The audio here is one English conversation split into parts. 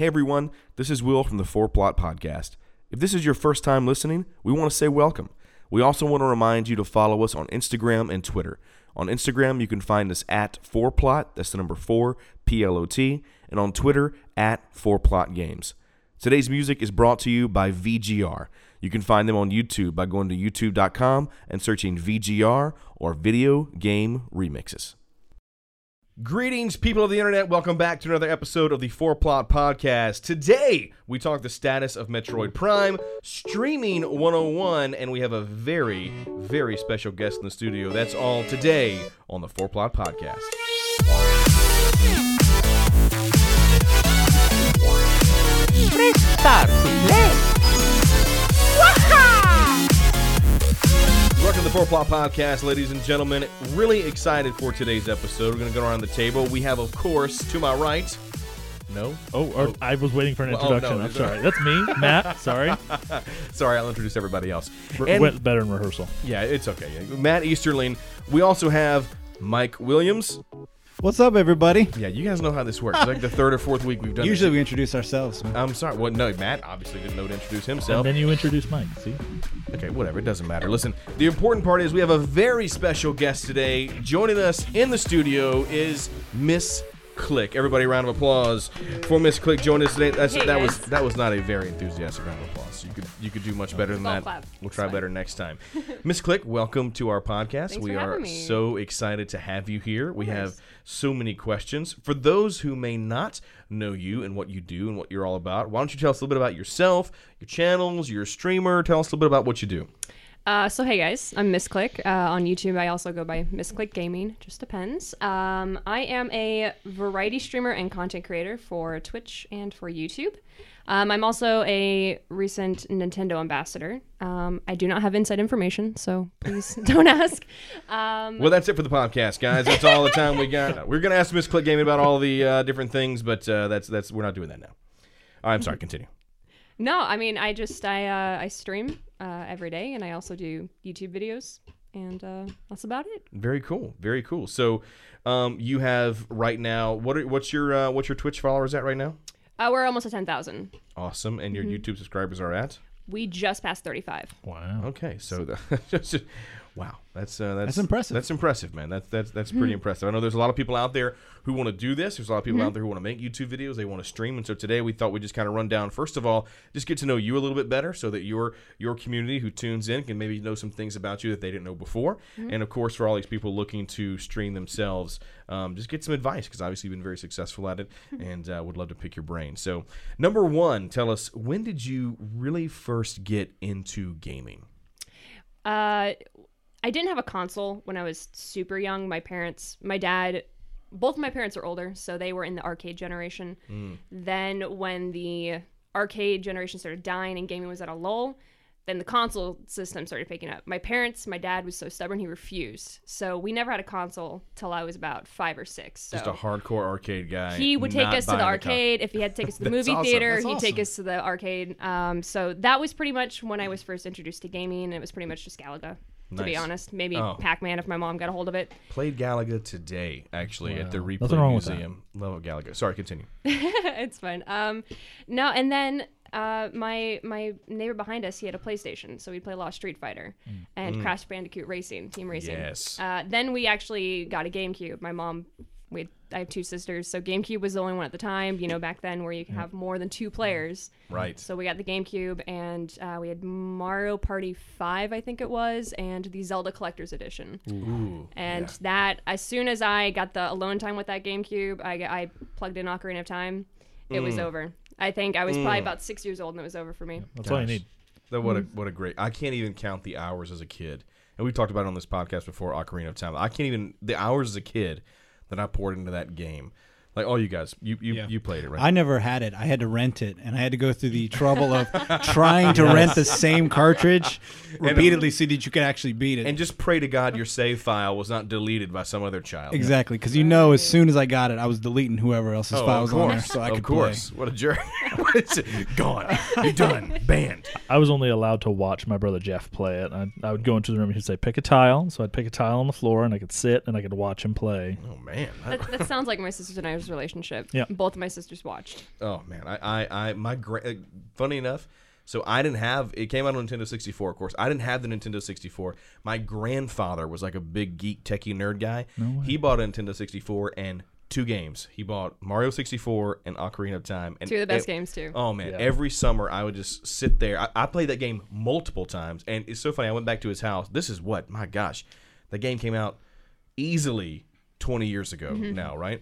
Hey everyone, this is Will from the Four Plot Podcast. If this is your first time listening, we want to say welcome. We also want to remind you to follow us on Instagram and Twitter. On Instagram, you can find us at 4plot, that's the number 4, P L O T, and on Twitter at 4plot games. Today's music is brought to you by VGR. You can find them on YouTube by going to youtube.com and searching VGR or Video Game Remixes. Greetings, people of the internet. Welcome back to another episode of the Four Plot Podcast. Today, we talk the status of Metroid Prime, Streaming 101, and we have a very, very special guest in the studio. That's all today on the Four Plot Podcast. Start. Welcome to the Four Plot Podcast, ladies and gentlemen. Really excited for today's episode. We're going to go around the table. We have, of course, to my right. No? Oh, or oh. I was waiting for an Well, oh, introduction. no, I'm sorry. That's me, Matt. Sorry. Sorry, I'll introduce everybody else. Re- And- went better in rehearsal. Yeah, it's okay. Matt Easterling. We also have Mike Williams. What's up, everybody? Yeah, you guys know how this works. It's like the third or fourth week we've done Usually this. we introduce ourselves. I'm sorry. Well, no, Matt obviously didn't know to introduce And himself. then you introduced Mike. See? Okay, whatever. It doesn't matter. Listen, the important part is we have a very special guest today. Joining us in the studio is Miss Click. Everybody, round of applause for Miss Click joining us today. That's, Hey, that was that was not a very enthusiastic round of applause. You could you could do much better than that. clap. We'll try better next time. Miss Click, welcome to our podcast. Thanks we for are me. so excited to have you here. We have course. So many questions. For those who may not know you and what you do and what you're all about, why don't you tell us a little bit about yourself, your channels, you're streamer. Tell us a little bit about what you do. Uh, so hey guys, I'm Miss Click. Uh, on YouTube, I also go by Miss Click Gaming. Just depends. Um, I am a variety streamer and content creator for Twitch and for YouTube. Um, I'm also a recent Nintendo ambassador. Um, I do not have inside information, so please don't ask. Um, Well, that's it for the podcast, guys. That's all the time we got. We're gonna ask Miss Click Gaming about all the uh, different things, but uh, that's that's we're not doing that now. I'm sorry. Continue. no, I mean I just I uh, I stream uh, every day, and I also do YouTube videos, and uh, that's about it. Very cool. Very cool. So, um, you have right now. What are, what's your uh, what's your Twitch followers at right now? Uh, we're almost at ten thousand. Awesome. And your YouTube subscribers are at. We just passed thirty-five. Wow. Okay. So the, just, wow, that's uh, that's That's impressive. That's impressive, man. That's that's that's pretty impressive. I know there's a lot of people out there who want to do this. There's a lot of people out there who want to make YouTube videos. They want to stream, and so today we thought we'd just kind of run down. First of all, just get to know you a little bit better, so that your your community who tunes in can maybe know some things about you that they didn't know before. And of course, for all these people looking to stream themselves, um, just get some advice because obviously you've been very successful at it, and uh, would love to pick your brain. So, number one, tell us when did you really first get into gaming? Uh, I didn't have a console when I was super young. My parents, my dad, both of my parents are older, so they were in the arcade generation. Then when the arcade generation started dying and gaming was at a lull, then the console system started picking up. My parents, my dad was so stubborn he refused. So we never had a console till I was about five or six. So Just a hardcore arcade guy. he would take us to the arcade if he had to take us to the movie awesome. theater That's he'd take us to the arcade um, so that was pretty much when i was first introduced to gaming and it was pretty much just galaga to be honest maybe Oh. pac-man if my mom got a hold of it Played Galaga today, actually, at the Replay Nothing wrong with that. Museum. Love Galaga. Sorry, continue. it's fun um, no and then uh, my my neighbor behind us he had a playstation so we'd play a lot of street fighter and crash bandicoot racing team racing Mm. Yes. uh, then we actually got a gamecube my mom we I have two sisters, so GameCube was the only one at the time. You know, back then where you can have more than two players. Right. So we got the GameCube, and uh, we had Mario Party Five, I think it was, and the Zelda Collector's Edition. Ooh. And yeah. that, as soon as I got the alone time with that GameCube, I, I plugged in Ocarina of Time. It Mm. was over. I think I was probably about six years old, and it was over for me. That's all you need. That what a Mm-hmm. what a great. I can't even count the hours as a kid, and we talked about it on this podcast before. Ocarina of Time. I can't even the hours as a kid that I poured into that game. Like all you guys, you you, Yeah. you played it right. I never had it. I had to rent it, and I had to go through the trouble of trying to rent the same cartridge um, repeatedly so that you could actually beat it. and just pray to God your save file was not deleted by some other child. exactly, because you know, as soon as I got it, I was deleting whoever else's Oh, file was on there, course. so I of could course. What a jerk. What is it? Gone. You're done. Banned. I was only allowed to watch my brother Jeff play it. I, I would go into the room and he'd say, pick a tile. So I'd pick a tile on the floor and I could sit and I could watch him play. Oh man. That, that sounds like my sisters and I brothers relationship. Yeah. Both of my sisters watched. Oh man, I, I, I my gra- uh, funny enough. So I didn't have it came out on Nintendo 64, of course. I didn't have the Nintendo 64. My grandfather was like a big geek techie nerd guy. No He bought a Nintendo 64 and two games. He bought Mario 64 and Ocarina of Time. And Two of the best it- games too. Oh man, every summer I would just sit there. I, I played that game multiple times, and it's so funny. I went back to his house. This is what my gosh, the game came out easily 20 years ago now, right?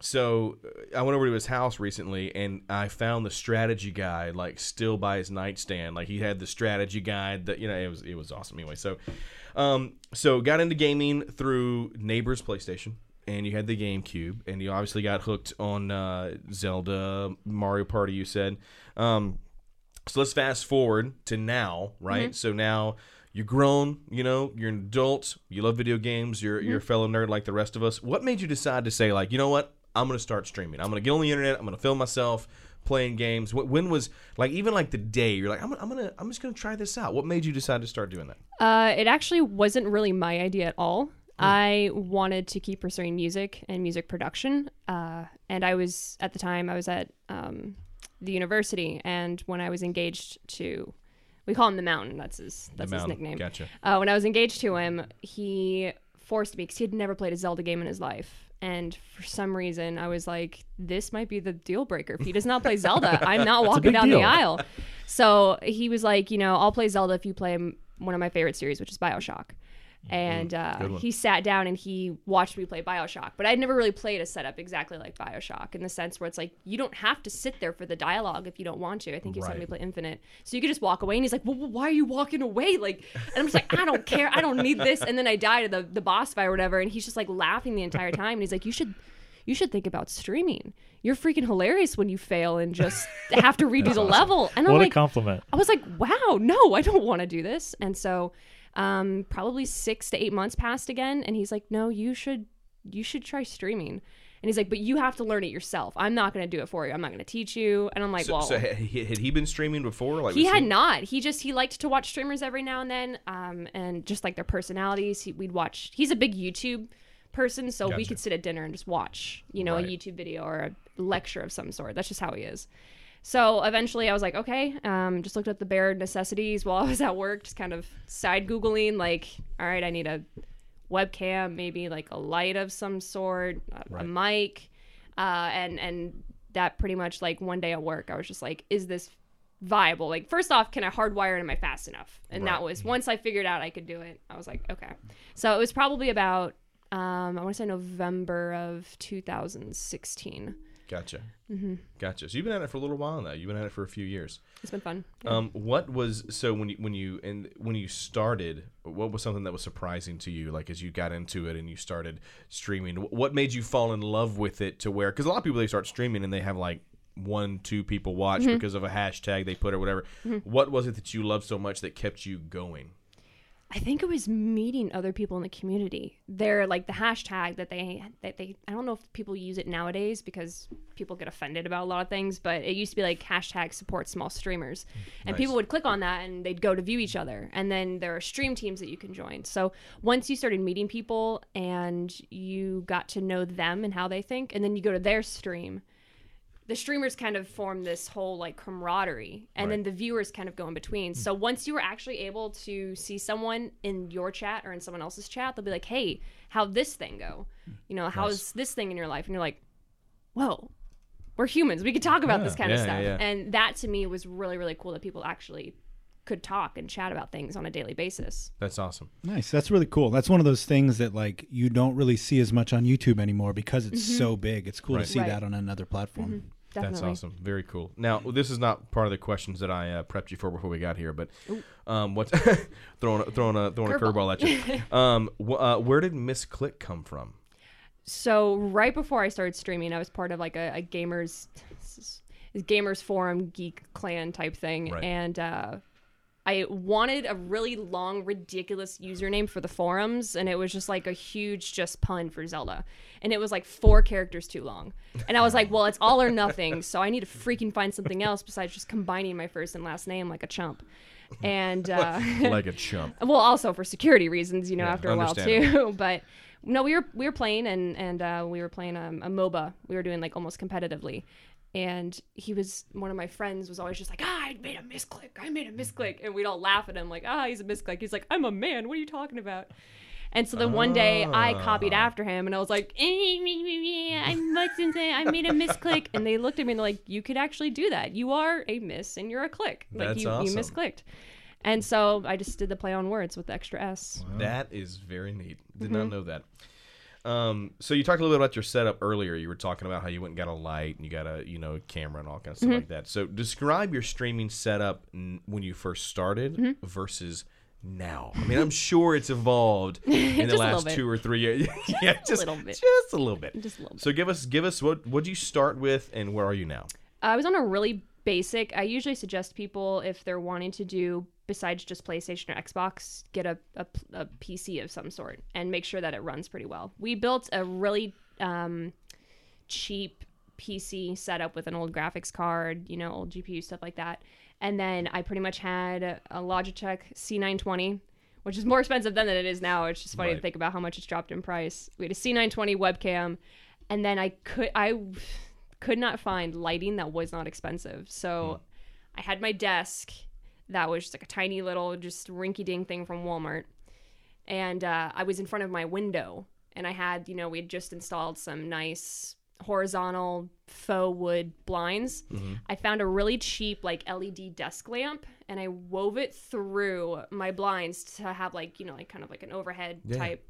So uh, I went over to his house recently, and I found the strategy guide like still by his nightstand. Like he had the strategy guide that you know it was it was awesome anyway. So, um, so got into gaming through neighbor's PlayStation and you had the GameCube, and you obviously got hooked on uh, Zelda, Mario Party. You said, um, so let's fast forward to now, right? So now you're grown, you know, you're an adult, you love video games, you're you're a fellow nerd like the rest of us. What made you decide to say like, you know what, I'm gonna start streaming. I'm gonna get on the internet. I'm gonna film myself playing games. Wh- When was like even like the day you're like, I'm, gonna- I'm gonna I'm just gonna try this out. What made you decide to start doing that? Uh, it actually wasn't really my idea at all. I wanted to keep pursuing music and music production. Uh, and I was, at the time, I was at um, the university. And when I was engaged to, we call him the Mountain, that's his, that's his nickname. Gotcha. Uh, when I was engaged to him, he forced me because he had never played a Zelda game in his life. And for some reason, I was like, this might be the deal breaker. If he does not play Zelda, I'm not walking down deal. the aisle. So he was like, you know, I'll play Zelda if you play one of my favorite series, which is Bioshock. And uh, he sat down and he watched me play Bioshock. But I'd never really played a setup exactly like Bioshock in the sense where it's like, you don't have to sit there for the dialogue if you don't want to. I think he was having me play Infinite. So you could just walk away. And he's like, well, why are you walking away? Like, and I'm just like, I don't care. I don't need this. And then I die to the, the boss fight or whatever. And he's just like laughing the entire time. And he's like, you should you should think about streaming. You're freaking hilarious when you fail and just have to redo the level. And I'm What a like, compliment. I was like, wow, no, I don't want to do this. And so, um, probably six to eight months passed again, and he's like, no, you should, you should try streaming. And he's like, but you have to learn it yourself. I'm not going to do it for you. I'm not going to teach you. And I'm like, So, well, so had, he, been streaming before? Like he had not. He just he liked to watch streamers every now and then, um, and just like their personalities. He, we'd watch. He's a big YouTube person, so we could sit at dinner and just watch, you know, Right. a YouTube video or a lecture of some sort. That's just how he is. So eventually, I was like, okay, um, just looked up the bare necessities while I was at work, just kind of side googling, like, all right, I need a webcam, maybe like a light of some sort, a, a mic, uh, and and that pretty much like one day at work, I was just like, is this viable? Like, first off, can I hardwire it? Am I fast enough? And that was once I figured out I could do it, I was like, okay. So it was probably about um, I want to say November of 2016. Gotcha. Gotcha. So you've been at it for a little while now. You've been at it for a few years. It's been fun. Um, what was so when you when you and when you started? What was something that was surprising to you? Like as you got into it and you started streaming, what made you fall in love with it to where? Because a lot of people they start streaming and they have like one, two people watch Mm-hmm. because of a hashtag they put or whatever. What was it that you loved so much that kept you going? I think it was meeting other people in the community. They're like the hashtag that they that they I don't know if people use it nowadays because people get offended about a lot of things, but it used to be like hashtag support small streamers. And Nice. people would click on that and they'd go to view each other. And then there are stream teams that you can join. So once you started meeting people and you got to know them and how they think, and then you go to their stream, the streamers kind of form this whole like camaraderie and then the viewers kind of go in between. Mm. So once you were actually able to see someone in your chat or in someone else's chat they'll be like hey how'd this thing go? Mm. You know how's this thing in your life? And you're like whoa we're humans. We could talk about this kind of stuff yeah, yeah. and that to me was really really cool that people actually could talk and chat about things on a daily basis That's awesome. Nice. That's really cool. That's one of those things that like you don't really see as much on YouTube anymore because it's so big. It's cool Right. to see Right. that on another platform. definitely That's awesome. Very cool. Now, this is not part of the questions that I uh, prepped you for before we got here, but um, what's throwing a, throwing a throwing a Curveball. curveball at you? Um, wh- uh, where did Miss Click come from? so right before I started streaming, I was part of like a, a gamers gamers forum geek clan type thing, Right. and uh, I wanted a really long, ridiculous username for the forums, and it was just like a huge just pun for Zelda, and it was like four characters too long, and I was like, well, it's all or nothing, so I need to freaking find something else besides just combining my first and last name like a chump, and uh, like a chump. well also for security reasons you know after a while too. but no, we were we were playing and and uh, we were playing um, a MOBA. We were doing like almost competitively, and he was one of my friends was always just like, ah, I made a misclick. I made a misclick, and we'd all laugh at him like, ah, he's a misclick. He's like, I'm a man. What are you talking about? And so then one day I copied after him and I was like, eh, I mustn't say I made a misclick. And they looked at me and they're like, you could actually do that. You are a miss and you're a click. Like That's you, you misclicked. And so I just did the play on words with the extra S. That is very neat. Did Mm-hmm. not know that. Um, so you talked a little bit about your setup earlier. You were talking about how you went and got a light and you got a you know camera and all kinds of stuff Mm-hmm. like that. So describe your streaming setup n- when you first started Mm-hmm. versus now. I mean, I'm sure it's evolved in the Just a little last two or three years. yeah, just a little bit. just a little bit. Just a little bit. So give us give us what what you start with and where are you now? I was on a really basic. I usually suggest people if they're wanting to do besides just PlayStation or Xbox, get a, a, a PC of some sort and make sure that it runs pretty well. We built a really um, cheap PC setup with an old graphics card, you know, old GPU stuff like that, and then I pretty much had a Logitech C920. Which is more expensive then than it is now. It's just funny to think about how much it's dropped in price. We had a C920 webcam, and then I could I could not find lighting that was not expensive. So I had my desk that was just like a tiny little, just rinky dink thing from Walmart. And uh, I was in front of my window and I had, you know, we had just installed some nice horizontal faux wood blinds. I found a really cheap, like LED desk lamp and I wove it through my blinds to have, like, you know, like kind of like an overhead Yeah. type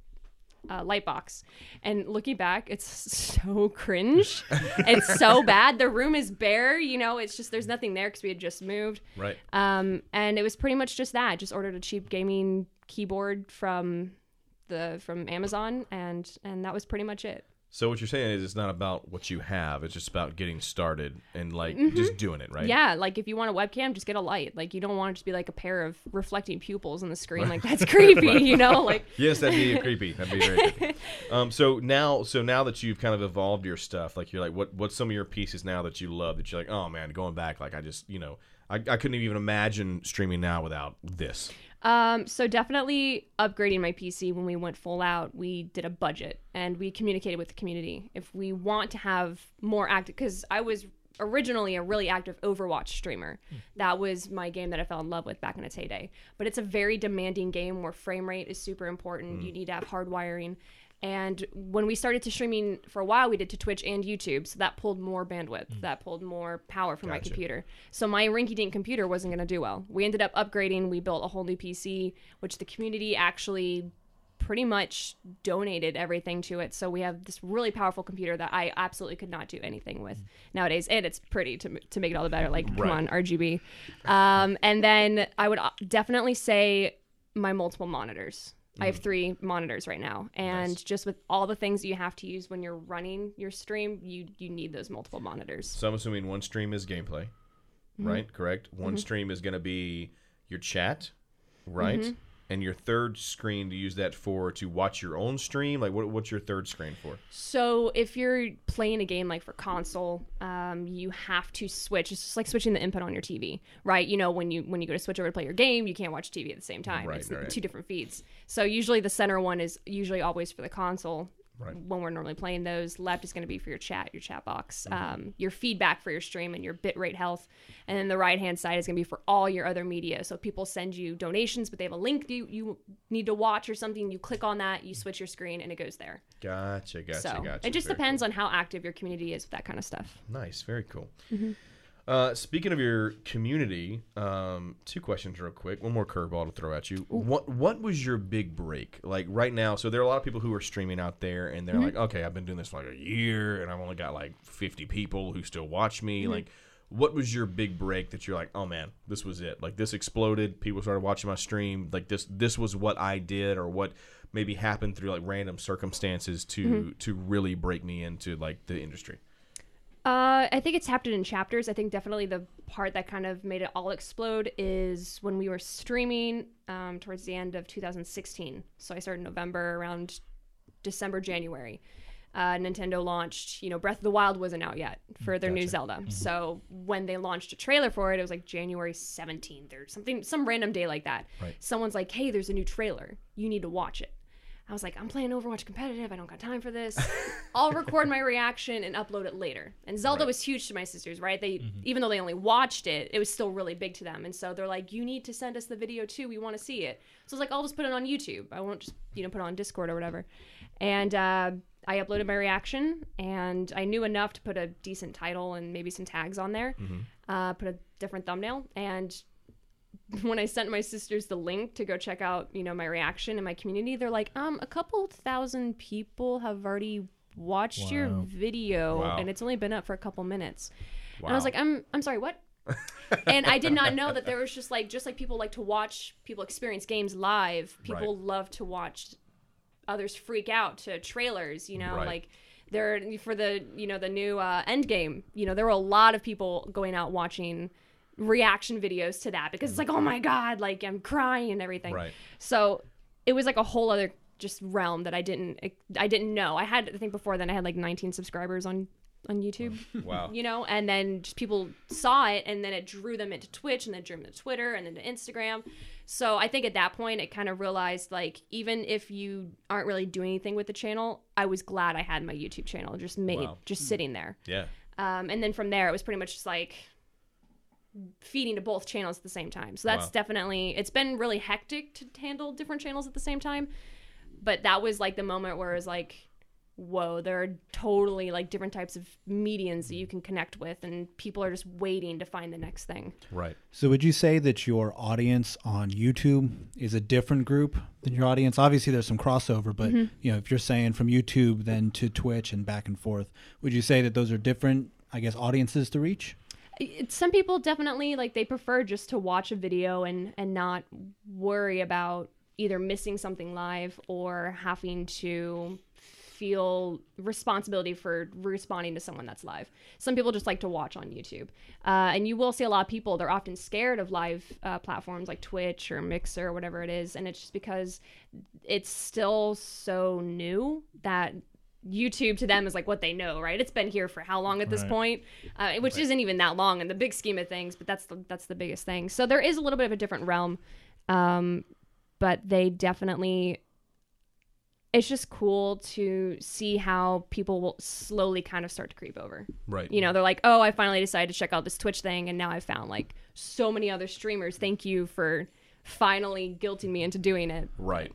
uh, light box. And looking back, it's so cringe. it's so bad. The room is bare. You know, it's just there's nothing there because we had just moved. Right. Um, and it was pretty much just that. Just ordered a cheap gaming keyboard from the from Amazon, and and that was pretty much it. So what you're saying is it's not about what you have; it's just about getting started and like just doing it, right? Mm-hmm. Yeah, like if you want a webcam, just get a light. Like you don't want it to be like a pair of reflecting pupils on the screen. Like that's creepy, you know? Like Yes, that'd be creepy. That'd be very creepy. Um, so now, so now that you've kind of evolved your stuff, like you're like, what what's some of your pieces now that you love that you're like, oh man, going back, like I just, you know, I, I couldn't even imagine streaming now without this. Um, so definitely upgrading my PC when we went full out, we did a budget and we communicated with the community. If we want to have more active, because I was originally a really active Overwatch streamer. That was my game that I fell in love with back in its heyday. But it's a very demanding game where frame rate is super important. You need to have hard wiring. And when we started to streaming for a while, we did to Twitch and YouTube. So that pulled more bandwidth. That pulled more power from my computer. So my rinky dink computer wasn't going to do well. We ended up upgrading. We built a whole new PC, which the community actually pretty much donated everything to it. So we have this really powerful computer that I absolutely could not do anything with nowadays. And it's pretty to, to make it all the better. Like, come on, RGB. Um, and then I would uh, definitely say my multiple monitors. I have three monitors right now, and just with all the things you have to use when you're running your stream, you you need those multiple monitors. So I'm assuming one stream is gameplay, Mm-hmm. right? Correct. One stream is going to be your chat, right? Mm-hmm. And your third screen to use that for to watch your own stream. Like, what, what's your third screen for? So if you're playing a game like for console, um, you have to switch. It's just like switching the input on your TV, right? You know, when you when you go to switch over to play your game, you can't watch TV at the same time. Right, it's right. two different feeds. So usually the center one is usually always for the console. Right. When we're normally playing those, left is going to be for your chat, your chat box, Mm-hmm. um, your feedback for your stream, and your bitrate health. And then the right hand side is going to be for all your other media. So people send you donations, but they have a link you, you need to watch or something. You click on that, you switch your screen, and it goes there. Gotcha, gotcha, So gotcha. it just Very depends on how active your community is with that kind of stuff. Nice, very cool. Mm-hmm. Uh, speaking of your community, um, two questions real quick. One more curveball to throw at you. What What was your big break? Like right now, so there are a lot of people who are streaming out there, and they're Mm-hmm. like, okay, I've been doing this for like a year, and I've only got like fifty people who still watch me. Mm-hmm. Like, what was your big break that you're like, oh man, this was it? Like this exploded. People started watching my stream. Like this, this was what I did, or what maybe happened through like random circumstances to Mm-hmm. to really break me into like the industry. Uh, I think it's happened in chapters. I think definitely the part that kind of made it all explode is when we were streaming um, towards the end of 2016. So I started in November around December, January. Uh, Nintendo launched, you know, Breath of the Wild wasn't out yet for their new Zelda. So when they launched a trailer for it, it was like January 17th or something, some random day like that. Right. Someone's like, hey, there's a new trailer. You need to watch it. I was like, I'm playing Overwatch competitive. I don't got time for this. I'll record my reaction and upload it later. And Zelda was huge to my sisters, right? They even though they only watched it, it was still really big to them. And so they're like, you need to send us the video too. We want to see it. So I was like, I'll just put it on YouTube. I won't just you know put it on Discord or whatever. And uh, I uploaded my reaction, and I knew enough to put a decent title and maybe some tags on there. Uh, put a different thumbnail and when I sent my sisters the link to go check out, you know, my reaction in my community, they're like, um, a couple thousand people have already watched your video Wow. and it's only been up for a couple minutes. And I was like, I'm I'm sorry, what? and I did not know that there was just like just like people like to watch people experience games live, people love to watch others freak out to trailers, you know, Right. like there for the you know the new uh, end game you know there were a lot of people going out watching reaction videos to that because it's like oh my god like i'm crying and everything Right. so it was like a whole other just realm that i didn't i didn't know i had i think before then i had like 19 subscribers on on youtube Wow. you know and then just people saw it and then it drew them into twitch and then drew them to twitter and then to instagram so i think at that point it kind of realized like even if you aren't really doing anything with the channel i was glad i had my youtube channel just made Wow. just sitting there Yeah. um, and then from there it was pretty much just like feeding to both channels at the same time so that's Wow. definitely it's been really hectic to handle different channels at the same time but that was like the moment where it was like whoa there are totally like different types of mediums that you can connect with and people are just waiting to find the next thing Right. So would you say that your audience on YouTube is a different group than your audience? Obviously, there's some crossover, but Mm-hmm. you know, if you're saying from YouTube then to Twitch and back and forth, would you say that those are different, I guess, audiences to reach? Some people definitely like they prefer just to watch a video and and not worry about either missing something live or having to feel responsibility for responding to someone that's live. Some people just like to watch on YouTube, uh, and you will see a lot of people. They're often scared of live uh, platforms like Twitch or Mixer or whatever it is, and it's just because it's still so new that YouTube to them is like what they know, right? It's been here for how long at this Right. point, uh, which isn't even that long in the big scheme of things, but that's the that's the biggest thing. So there is a little bit of a different realm, um, but they definitely. It's just cool to see how people will slowly kind of start to creep over. Right. You know, they're like, "Oh, I finally decided to check out this Twitch thing, and now I've found like so many other streamers. Thank you for finally guilting me into doing it." Right.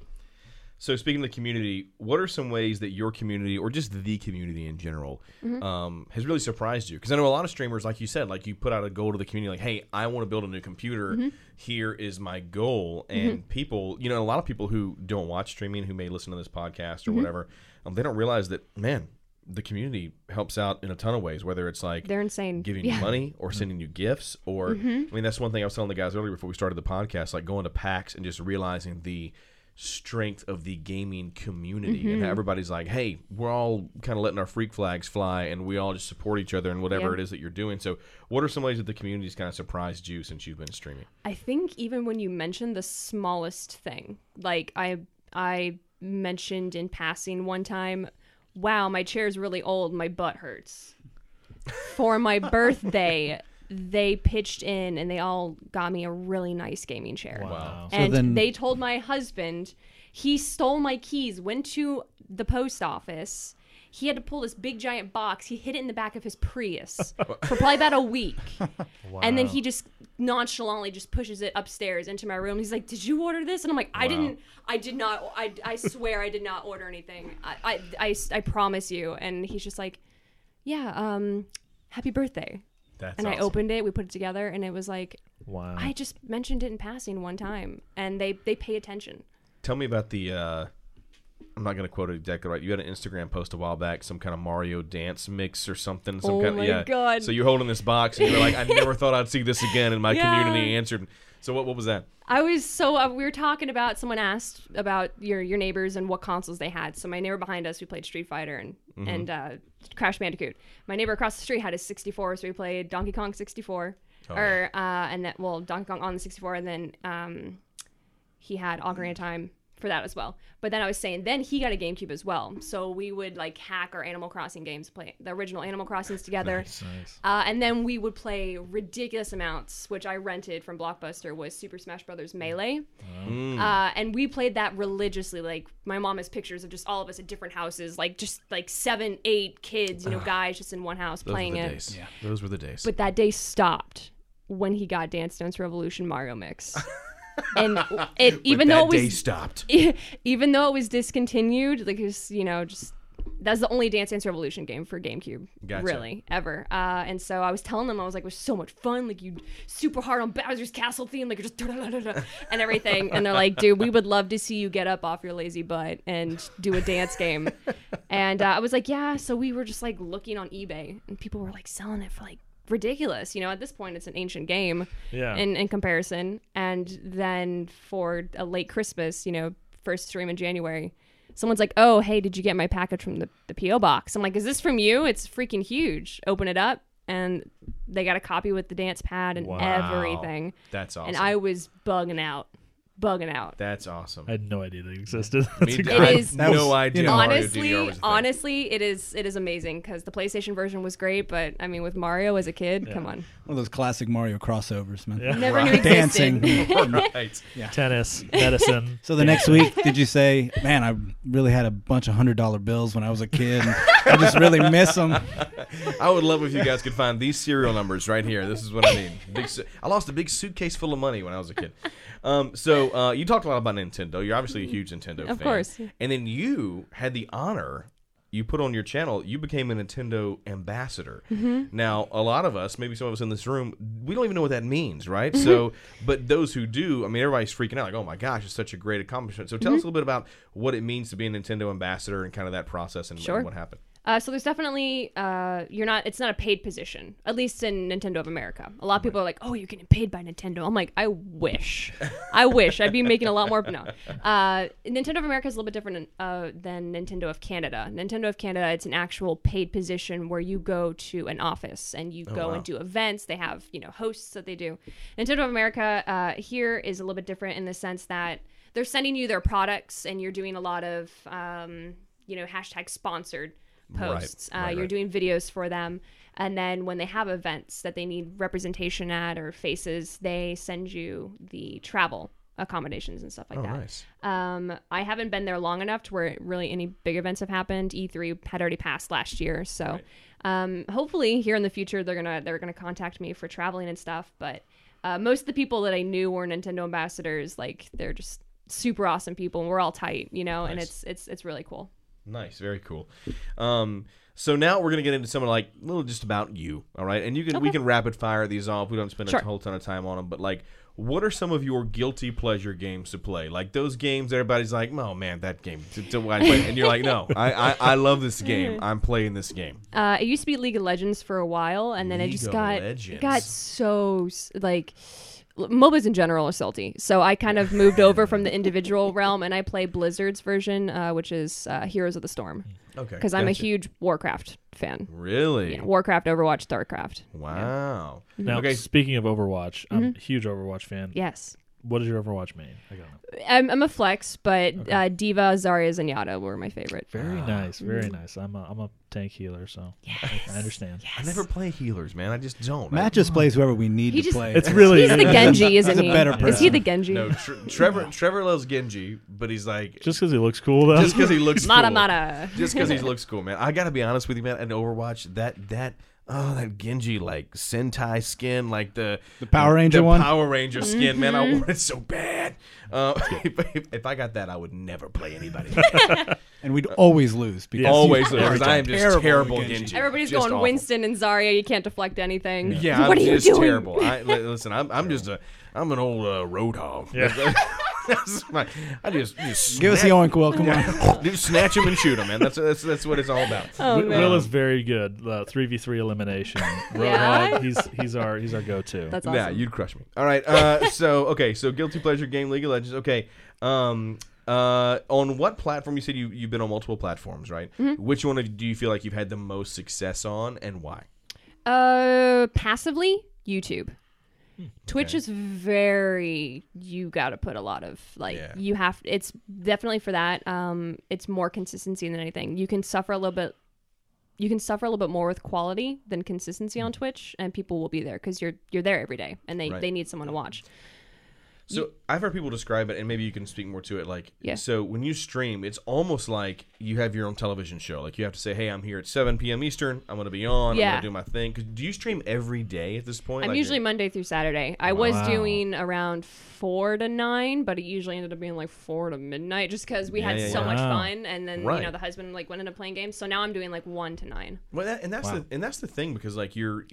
So speaking of the community, what are some ways that your community, or just the community in general, Mm-hmm. um, has really surprised you? Because I know a lot of streamers, like you said, like you put out a goal to the community, like, "Hey, I want to build a new computer. Mm-hmm. Here is my goal." And people, you know, a lot of people who don't watch streaming, who may listen to this podcast Mm-hmm. or whatever, um, they don't realize that, man, the community helps out in a ton of ways. Whether it's like They're insane. giving yeah. Mm-hmm. you money or sending you gifts or I mean that's one thing I was telling the guys earlier before we started the podcast like going to PAX and just realizing the strength of the gaming community and Mm-hmm. how everybody's like hey we're all kind of letting our freak flags fly and we all just support each other and whatever Yeah. it is that you're doing so what are some ways that the community's kind of surprised you since you've been streaming I think even when you mentioned the smallest thing, like I I mentioned in passing one time, wow, my chair's really old, my butt hurts. For my birthday, they pitched in and they all got me a really nice gaming chair. Wow. So And then- they told my husband he stole my keys, went to the post office. He had to pull this big giant box. He hid it in the back of his Prius for probably about a week. Wow. And then he just nonchalantly just pushes it upstairs into my room. He's like, "Did you order this?" And I'm like, "I didn't. I did not. I, I swear I did not order anything. I, I, I, I promise you." And he's just like, "Yeah, um, happy birthday." That's and I opened it. We put it together, and it was like, Wow. I just mentioned it in passing one time, and they they pay attention. tell me about the uh I'm not gonna quote it exactly right. You had an Instagram post a while back, some kind of Mario dance mix or something. Some Oh kind my yeah. God. So you're holding this box and you're like, I never thought I'd see this again. And my Yeah. community answered. So what what was that? I was so uh, we were talking about someone asked about your your neighbors and what consoles they had. So my neighbor behind us, we played Street Fighter and Mm-hmm. and uh, Crash Bandicoot. My neighbor across the street had his 64, so we played Donkey Kong 64, Oh, or uh, and that well Donkey Kong on the 64, and then um, he had Ocarina of Time for that as well. But then I was saying, then he got a GameCube as well. So we would like hack our Animal Crossing games, play the original Animal Crossings together. Nice. Uh, and then we would play ridiculous amounts, which I rented from Blockbuster, was Super Smash Brothers Melee. Uh, and we played that religiously. Like my mom has pictures of just all of us at different houses, like just like seven, eight kids, you know, guys just in one house Those playing were the it. days. Those were the days. But that day stopped when he got Dance Dance Revolution Mario Mix. and it even though it day was stopped. even though it was discontinued, like it's you know just that's the only Dance Dance Revolution game for GameCube, Gotcha. really ever. Uh, and so I was telling them I was like, it was so much fun, like you super hard on Bowser's Castle theme, like you're just and everything. And they're like, dude, we would love to see you get up off your lazy butt and do a dance game. And uh, I was like, yeah. So we were just like looking on eBay, and people were like selling it for like ridiculous. You know, at this point, it's an ancient game Yeah. in, in comparison. And then for a late Christmas, you know, first stream in January, someone's like, oh, hey, did you get my package from the, the P.O. box? I'm like, is this from you? It's freaking huge. Open it up. And they got a copy with the dance pad and Wow. everything. That's awesome. And I was bugging out. Bugging out. That's awesome. I had no idea they existed. Me- That's a I great- had no idea. you know- honestly, was a thing. honestly, it is it is amazing because the PlayStation version was great, but I mean, with Mario as a kid, come on, One of those classic Mario crossovers, man. Yeah. never knew Dancing. existed. right. tennis, medicine. So the next week, did you say, "Man, I really had a bunch of hundred dollar bills when I was a kid. And I just really miss them." I would love if you guys could find these serial numbers right here. This is what I mean. Big, su- I lost a big suitcase full of money when I was a kid. Um, so uh, you talked a lot about Nintendo. You're obviously a huge Nintendo fan. Of course. And then you had the honor. You put on your channel. You became a Nintendo ambassador. Mm-hmm. Now, a lot of us, maybe some of us in this room, we don't even know what that means, right? Mm-hmm. So, but those who do, I mean, everybody's freaking out, like, "Oh my gosh, it's such a great accomplishment." So, tell Mm-hmm. us a little bit about what it means to be a Nintendo ambassador and kind of that process and, and what happened. Uh, so there's definitely uh, you're not. It's not a paid position, at least in Nintendo of America. A lot of people are like, "Oh, you're getting paid by Nintendo." I'm like, I wish, I wish I'd be making a lot more. No, uh, Nintendo of America is a little bit different uh, than Nintendo of Canada. Nintendo of Canada, it's an actual paid position where you go to an office and you go wow. and do events. They have you know hosts that they do. Nintendo of America uh, here is a little bit different in the sense that they're sending you their products and you're doing a lot of um, you know hashtag sponsored posts. Right, uh, right, you're right. doing videos for them. And then when they have events that they need representation at or faces, they send you the travel accommodations and stuff like Oh, that. nice. Um, I haven't been there long enough to where really any big events have happened. E3 had already passed last year, so um, hopefully here in the future they're gonna they're gonna contact me for traveling and stuff. But uh, most of the people that I knew were Nintendo ambassadors. Like they're just super awesome people, and we're all tight, you know. And it's it's it's really cool. Nice, very cool. Um, so now we're gonna get into something like a little just about you, all right? And you can we can rapid fire these off. We don't spend Sure. a whole ton of time on them, but like, what are some of your guilty pleasure games to play? Like those games everybody's like, oh man, that game, to, to why play?" and you're like, no, I, I I love this game. I'm playing this game. Uh, it used to be League of Legends for a while, and then it just got Legends. it got so like l- MOBAs in general are salty. So I kind of moved over from the individual realm, and I play Blizzard's version, uh, which is uh, Heroes of the Storm, Okay, because I'm a huge Warcraft fan. really Yeah, Warcraft, Overwatch, Starcraft. wow. Now, Okay. speaking of Overwatch, I'm a huge Overwatch fan. Yes, What is your Overwatch main? I don't know. I'm, I'm a flex, but uh, D.Va, Zarya, Zenyatta were my favorite. Very nice, very nice. I'm a, I'm a tank healer, so I, I understand. I never play healers, man. I just don't. Matt just plays whoever we need He to just- play. It's really He's the Genji, isn't a he? better Is he the Genji? no. Tr- Trevor Trevor loves Genji, but he's like just because he looks cool though. just because he looks Mata cool. Mata. just because he looks cool, man. I gotta be honest with you, man. In Overwatch, that that oh that Genji like Sentai skin, like the The Power Ranger the one? Power Ranger skin, man. Mm-hmm. I want it so bad. Uh, if, if, if I got that, I would never play anybody. and we'd always lose because Yes. Always lose because I am just terrible terrible, Genji. Genji. Everybody's Just going awful. Winston and Zarya. You can't deflect anything. Yeah, what I'm are you just doing? terrible. I, listen, I'm, I'm just a I'm an old uh, Roadhog. Yeah. That's I just, just Give us the snatch- oink will. Come on. just snatch him and shoot him, man. That's that's that's what it's all about. Oh, Wi- man. Will is very good. Uh, Three v three elimination. Yeah? Roadhog, he's he's our he's our go to. That's awesome. Yeah, you'd crush me. All right. Uh, so okay, so guilty pleasure game League of Legends. Okay. Um, uh, on what platform? You said you you've been on multiple platforms, right? Mm-hmm. Which one do you feel like you've had the most success on, and why? Uh, passively, YouTube. Twitch Okay. is very you got to put a lot of like Yeah. you have it's definitely for that um it's more consistency than anything. You can suffer a little bit you can suffer a little bit more with quality than consistency on Twitch and people will be there cuz you're you're there every day and they Right. they need someone to watch. So I've heard people describe it, and maybe you can speak more to it. Like, Yeah. so when you stream, it's almost like you have your own television show. Like you have to say, "Hey, I'm here at 7 p.m. Eastern. I'm going to be on. I'm going to do my thing." 'Cause do you stream every day at this point? I'm Like, usually Monday through Saturday. I was doing around 4 to 9, but it usually ended up being like 4 to midnight just cuz we Yeah, had yeah, so yeah. much fun and then Right. you know the husband like went into playing games. So now I'm doing like 1 to 9. Well, that, and that's Wow. the and that's the thing because like you're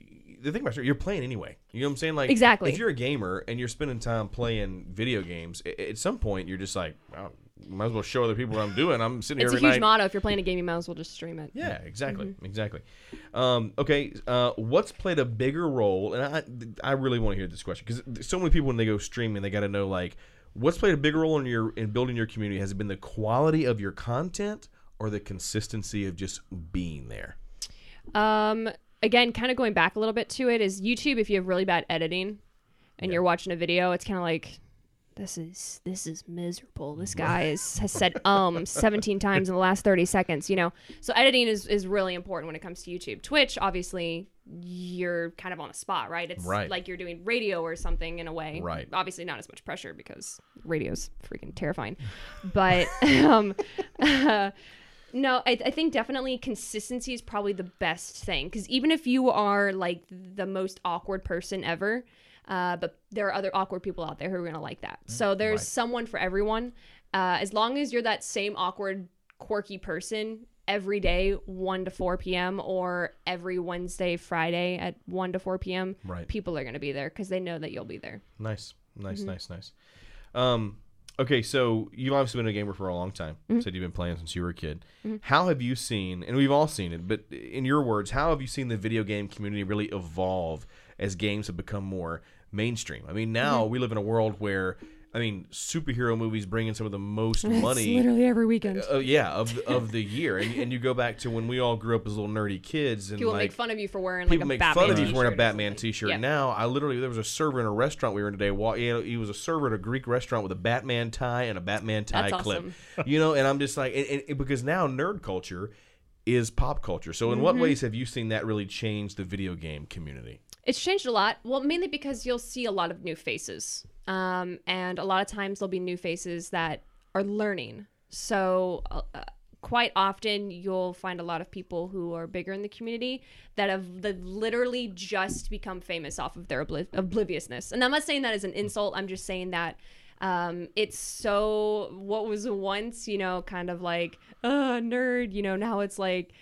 the thing about it, you're playing anyway. You know what I'm saying? Like Exactly. If you're a gamer and you're spending time playing video games, a- at some point you're just like, well, might as well show other people what I'm doing. I'm sitting here. It's a every huge night. motto if you're playing a game you might as well just stream it. Yeah, exactly, Mm-hmm. exactly. Um, okay, uh, what's played a bigger role? And I, I really want to hear this question because so many people when they go streaming, they got to know like what's played a bigger role in your in building your community. Has it been the quality of your content or the consistency of just being there? Um, again, kind of going back a little bit to it is YouTube. If you have really bad editing, and you're watching a video, it's kind of like this is this is miserable. This guy is, has said um 17 times in the last 30 seconds. You know, so editing is is really important when it comes to YouTube. Twitch, obviously, you're kind of on a spot, right? It's Right. like you're doing radio or something in a way. Right. Obviously, not as much pressure because radio's freaking terrifying, but um. No, I, I think definitely consistency is probably the best thing because even if you are like the most awkward person ever, uh, but there are other awkward people out there who are gonna like that. So there's someone for everyone. Uh, as long as you're that same awkward, quirky person every day, one to four p.m. or every Wednesday, Friday at one to four p.m. Right. People are gonna be there because they know that you'll be there. Nice, nice, Mm-hmm. nice, nice. Um, okay, so you've obviously been a gamer for a long time. Mm-hmm. Said you've been playing since you were a kid. How have you seen? And we've all seen it, but in your words, how have you seen the video game community really evolve as games have become more mainstream? I mean, now Mm-hmm. we live in a world where. I mean, superhero movies bring in some of the most money. It's literally every weekend. uh, yeah, of the, of the year, and, and you go back to when we all grew up as little nerdy kids, and People like make fun of you for wearing like people a make Batman fun of you for wearing a t-shirt or Batman. T-shirt. Yeah. Now, I literally there was a server in a restaurant we were in today. wa- he was a server at a Greek restaurant with a Batman tie and a Batman tie That's clip. awesome. You know, and I'm just like, and, and- because now nerd culture is pop culture. So, in what Mm-hmm. ways have you seen that really change the video game community? It's changed a lot. Well, mainly because you'll see a lot of new faces. Um, and a lot of times there'll be new faces that are learning. So, uh, uh, quite often you'll find a lot of people who are bigger in the community that have that literally just become famous off of their obli- obliviousness. And I'm not saying that as an insult. I'm just saying that um, it's so what was once, you know, kind of like, uh, nerd, you know, now it's like,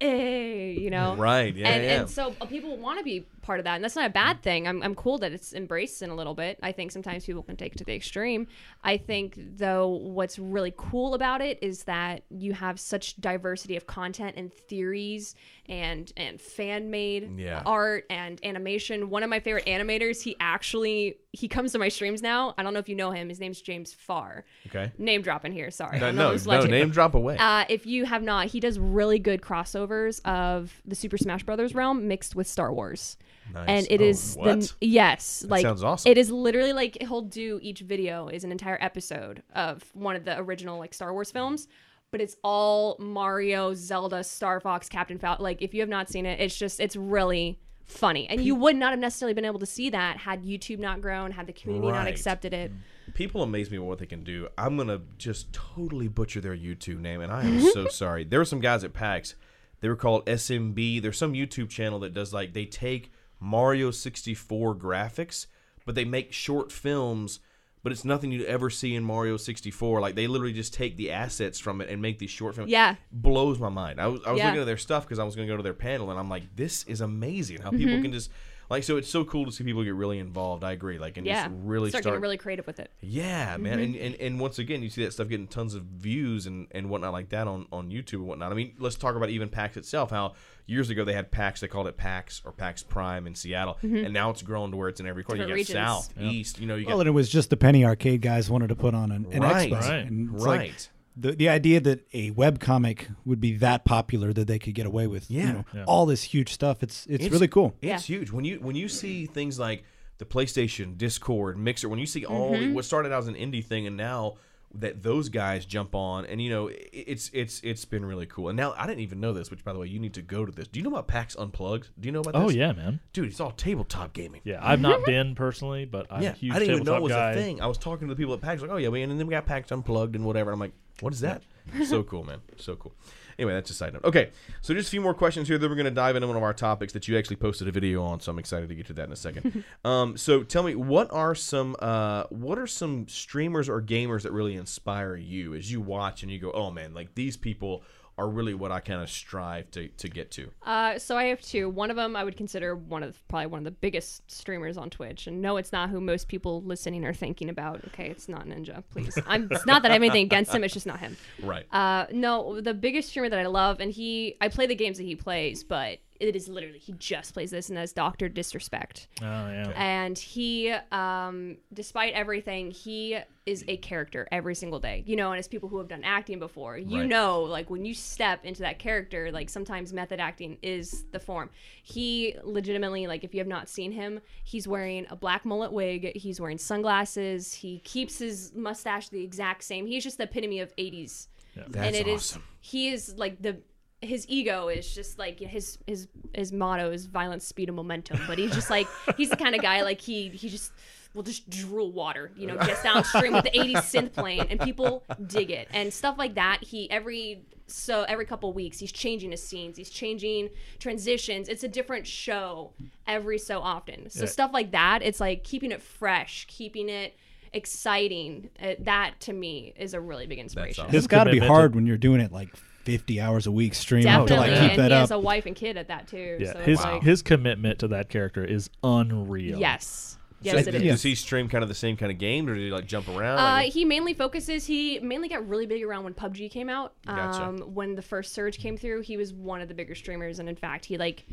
eh, you know, Right, yeah, and, yeah. and so uh, people want to be part of that, and that's not a bad thing. I'm, I'm cool that it's embraced in a little bit. I think sometimes people can take it to the extreme. I think though, what's really cool about it is that you have such diversity of content and theories and and fan made Yeah. art and animation. One of my favorite animators, he actually he comes to my streams now. I don't know if you know him. His name's James Farr. Okay. Name dropping here. Sorry. No, no, no name drop away. Uh, if you have not, he does really good crossovers of the Super Smash Brothers realm mixed with Star Wars. Nice. And it Oh, is what? the yes, like sounds awesome. It is literally like he'll do each video is an entire episode of one of the original like Star Wars films, but it's all Mario, Zelda, Star Fox, Captain Falcon. Like if you have not seen it, it's just it's really funny, and you would not have necessarily been able to see that had YouTube not grown, had the community not accepted it. People amaze me with what they can do. I'm gonna just totally butcher their YouTube name, and I am so sorry. There were some guys at PAX. They were called SMB. There's some YouTube channel that does like they take Mario 64 graphics, but they make short films. But it's nothing you'd ever see in Mario 64. Like they literally just take the assets from it and make these short films. Yeah. blows my mind. I was I was Yeah. looking at their stuff because I was going to go to their panel, and I'm like, this is amazing how Mm-hmm. people can just like. So it's so cool to see people get really involved. I agree. Like and Yeah, just really start, start getting really creative with it. yeah, man, Mm-hmm. and, and and once again, you see that stuff getting tons of views and, and whatnot like that on, on YouTube and whatnot. I mean, let's talk about even PAX itself. How years ago they had PAX, they called it PAX or PAX Prime in Seattle, and now it's grown to where it's in every corner. You got Mm-hmm. Regions. South, East, you know, you got Well, and it was just the penny arcade guys wanted to put on an, an Right. expo. Right. And it's like right. The the idea that a web comic would be that popular that they could get away with Yeah. you know Yeah. all this huge stuff. It's it's, really cool. It's huge when you when you see things like the PlayStation, Discord, Mixer. When you see all Mm-hmm. what started out as an indie thing, and now that those guys jump on, and you know, i- it's it's it's been really cool. And now I didn't even know this, which by the way, you need to go to this. Do you know about PAX Unplugged? Do you know about this? Oh yeah, man. dude, it's all tabletop gaming. Yeah, I've not been personally, but I'm yeah, a huge I didn't even know it was guy. a thing. I was talking to the people at PAX, like, oh yeah, we and then we got PAX Unplugged and whatever. I'm like, what is that? so cool, man. So cool. Anyway, that's a side note. Okay, so just a few more questions here. Then we're going to dive into one of our topics that you actually posted a video on. So I'm excited to get to that in a second. um, so tell me, what are some uh, what are some streamers or gamers that really inspire you as you watch and you go, oh man, like these people are really what I kind of strive to to get to. Uh, so I have two. One of them I would consider one of probably one of the biggest streamers on Twitch, and no, it's not who most people listening are thinking about. Okay, it's not Ninja. Please, I'm. It's not that I have anything against him. It's just not him. Right. Uh, no, the biggest streamer that I love, and he, I play the games that he plays, but it is literally he just plays this, and that's Doctor Disrespect. Oh yeah. And he, um, despite everything, he is a character every single day. You know, and as people who have done acting before, you Right. know, like when you step into that character, like sometimes method acting is the form. He legitimately, like, if you have not seen him, he's wearing a black mullet wig, he's wearing sunglasses, he keeps his mustache the exact same. He's just the epitome of 80s. That's and it is awesome. he is like the his ego is just like his his his motto is violence speed and momentum. But he's just like he's the kind of guy like he he just will just drool water you know just downstream with the 80s synth playing and people dig it. And stuff like that he every so every couple weeks he's changing his scenes. He's changing transitions. It's a different show every so often. So Yeah. stuff like that it's like keeping it fresh keeping it exciting uh, that to me is a really big inspiration. Awesome. It's got to be hard when you're doing it like 50 hours a week streaming Definitely, to like yeah. keep and that he has a wife and kid at that too. Yeah, so his like, his commitment to that character is unreal. yes, So yes, it is. yeah. Does he stream kind of the same kind of game, or do he like jump around? Uh, Like, he mainly focuses. He mainly got really big around when PUBG came out. Gotcha. Um, when the first surge came through, he was one of the bigger streamers, and in fact, he like.